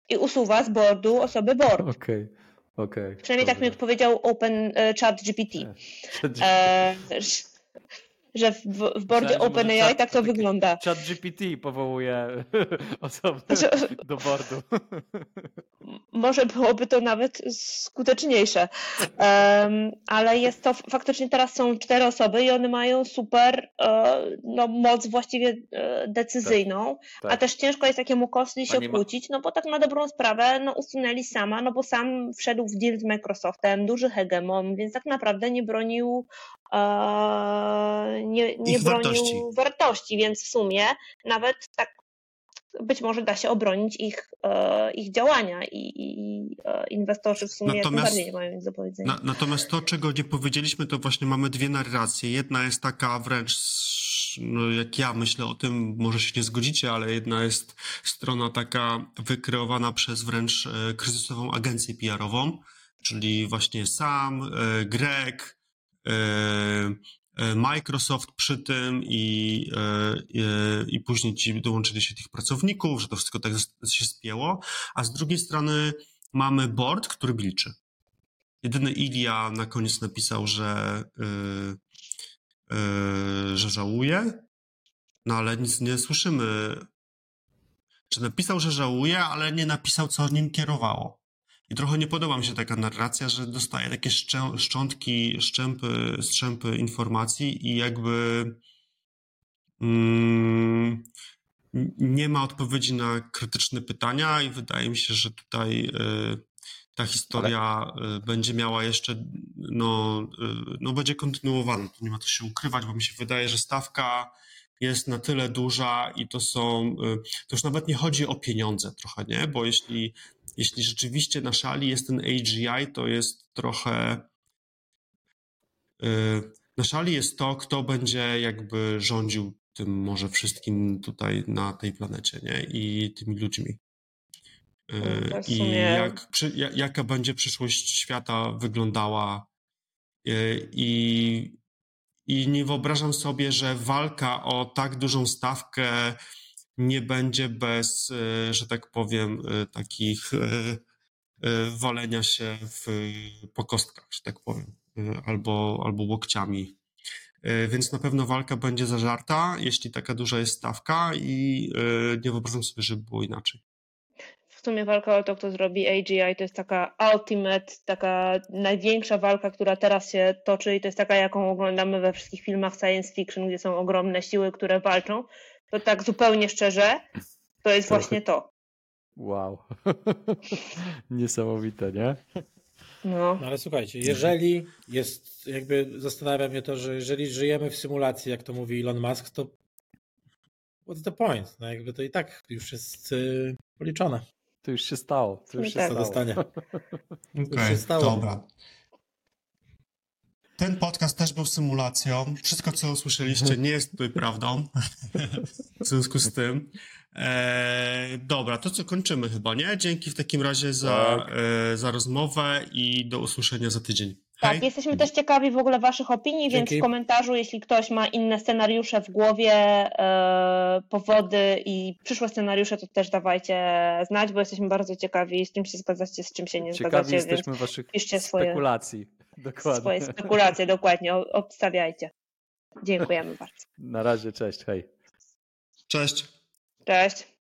I usuwa z boardu osoby board. Okej, okej. Przynajmniej tak mi odpowiedział Open e, Chat GPT. E, że- w, w może OpenAI tak to taki- wygląda. Chat GPT powołuje osobę Znaczy, do boardu. może byłoby to nawet skuteczniejsze. Em, ale jest to faktycznie teraz są cztery osoby i one mają super e, no, moc właściwie e, decyzyjną, tak. a też ciężko jest takiemu Kosli się kłócić, no bo tak na dobrą sprawę no, usunęli sama, no bo sam wszedł w deal z Microsoftem, duży hegemon, więc tak naprawdę nie bronił nie, nie Ich bronił wartości. wartości, więc w sumie nawet tak być może da się obronić ich, e, ich działania i, i e, inwestorzy w sumie Natomiast- nie mają nic do powiedzenia. Na, natomiast to, czego nie powiedzieliśmy, to właśnie mamy dwie narracje. Jedna jest taka wręcz, no jak ja myślę o tym, może się nie zgodzicie, ale jedna jest strona taka wykreowana przez wręcz e, kryzysową agencję PR-ową, czyli właśnie sam, e, Greg, e, e, Microsoft przy tym i, e, e, i później ci dołączyli się tych pracowników, że to wszystko tak się spięło, a z drugiej strony mamy board, który milczy. Jedyny Ilia na koniec napisał, że, yy, yy, że żałuje, no ale nic nie słyszymy. Czy napisał, że żałuje, ale nie napisał, co nim kierowało. Trochę nie podoba mi się taka narracja, że dostaje takie szczę- szczątki, szczępy, strzępy informacji i jakby mm, nie ma odpowiedzi na krytyczne pytania i wydaje mi się, że tutaj y, ta historia y, będzie miała jeszcze, no, y, no będzie kontynuowana. Tu nie ma co się ukrywać, bo mi się wydaje, że stawka jest na tyle duża i to są, y, to już nawet nie chodzi o pieniądze trochę, nie? Bo jeśli, jeśli rzeczywiście na szali jest ten AGI, to jest trochę y, na szali jest to, kto będzie jakby rządził tym może wszystkim tutaj na tej planecie, nie? I tymi ludźmi. Y, No, I jak, jaka będzie przyszłość świata wyglądała. I, I nie wyobrażam sobie, że walka o tak dużą stawkę nie będzie bez, y, że tak powiem, y, takich y, walenia się w, po kostkach, że tak powiem, albo, albo łokciami. Więc na pewno walka będzie zażarta, jeśli taka duża jest stawka i nie wyobrażam sobie, żeby było inaczej. W sumie walka o to, kto zrobi AGI, to jest taka ultimate, taka największa walka, która teraz się toczy i to jest taka, jaką oglądamy we wszystkich filmach science fiction, gdzie są ogromne siły, które walczą. To tak zupełnie szczerze, to jest właśnie to. Wow. Niesamowite, nie? No. No ale słuchajcie, jeżeli jest, jakby zastanawia mnie to, że jeżeli żyjemy w symulacji, jak to mówi Elon Musk, to what's the point? No jakby to i tak już jest y, policzone, To już się stało. To już się Tak. stało. dostanie. już Okej, się stało. dobra. Ten podcast też był symulacją. Wszystko, co usłyszeliście, nie jest tutaj prawdą. w związku z tym. E, dobra, to co kończymy chyba, nie? Dzięki w takim razie za, Tak. e, za rozmowę i do usłyszenia za tydzień. Tak, Hej. jesteśmy też ciekawi w ogóle Waszych opinii, więc Dzięki. w komentarzu, jeśli ktoś ma inne scenariusze w głowie, e, powody i przyszłe scenariusze, to też dawajcie znać, bo jesteśmy bardzo ciekawi, z czym się zgadzacie, z czym się nie Ciekawi zgadzacie, więc jesteśmy waszych piszcie swoje- spekulacji. Dokładnie. swoje spekulacje dokładnie obstawiajcie. Dziękujemy bardzo. Na razie, cześć, hej. Cześć. Cześć.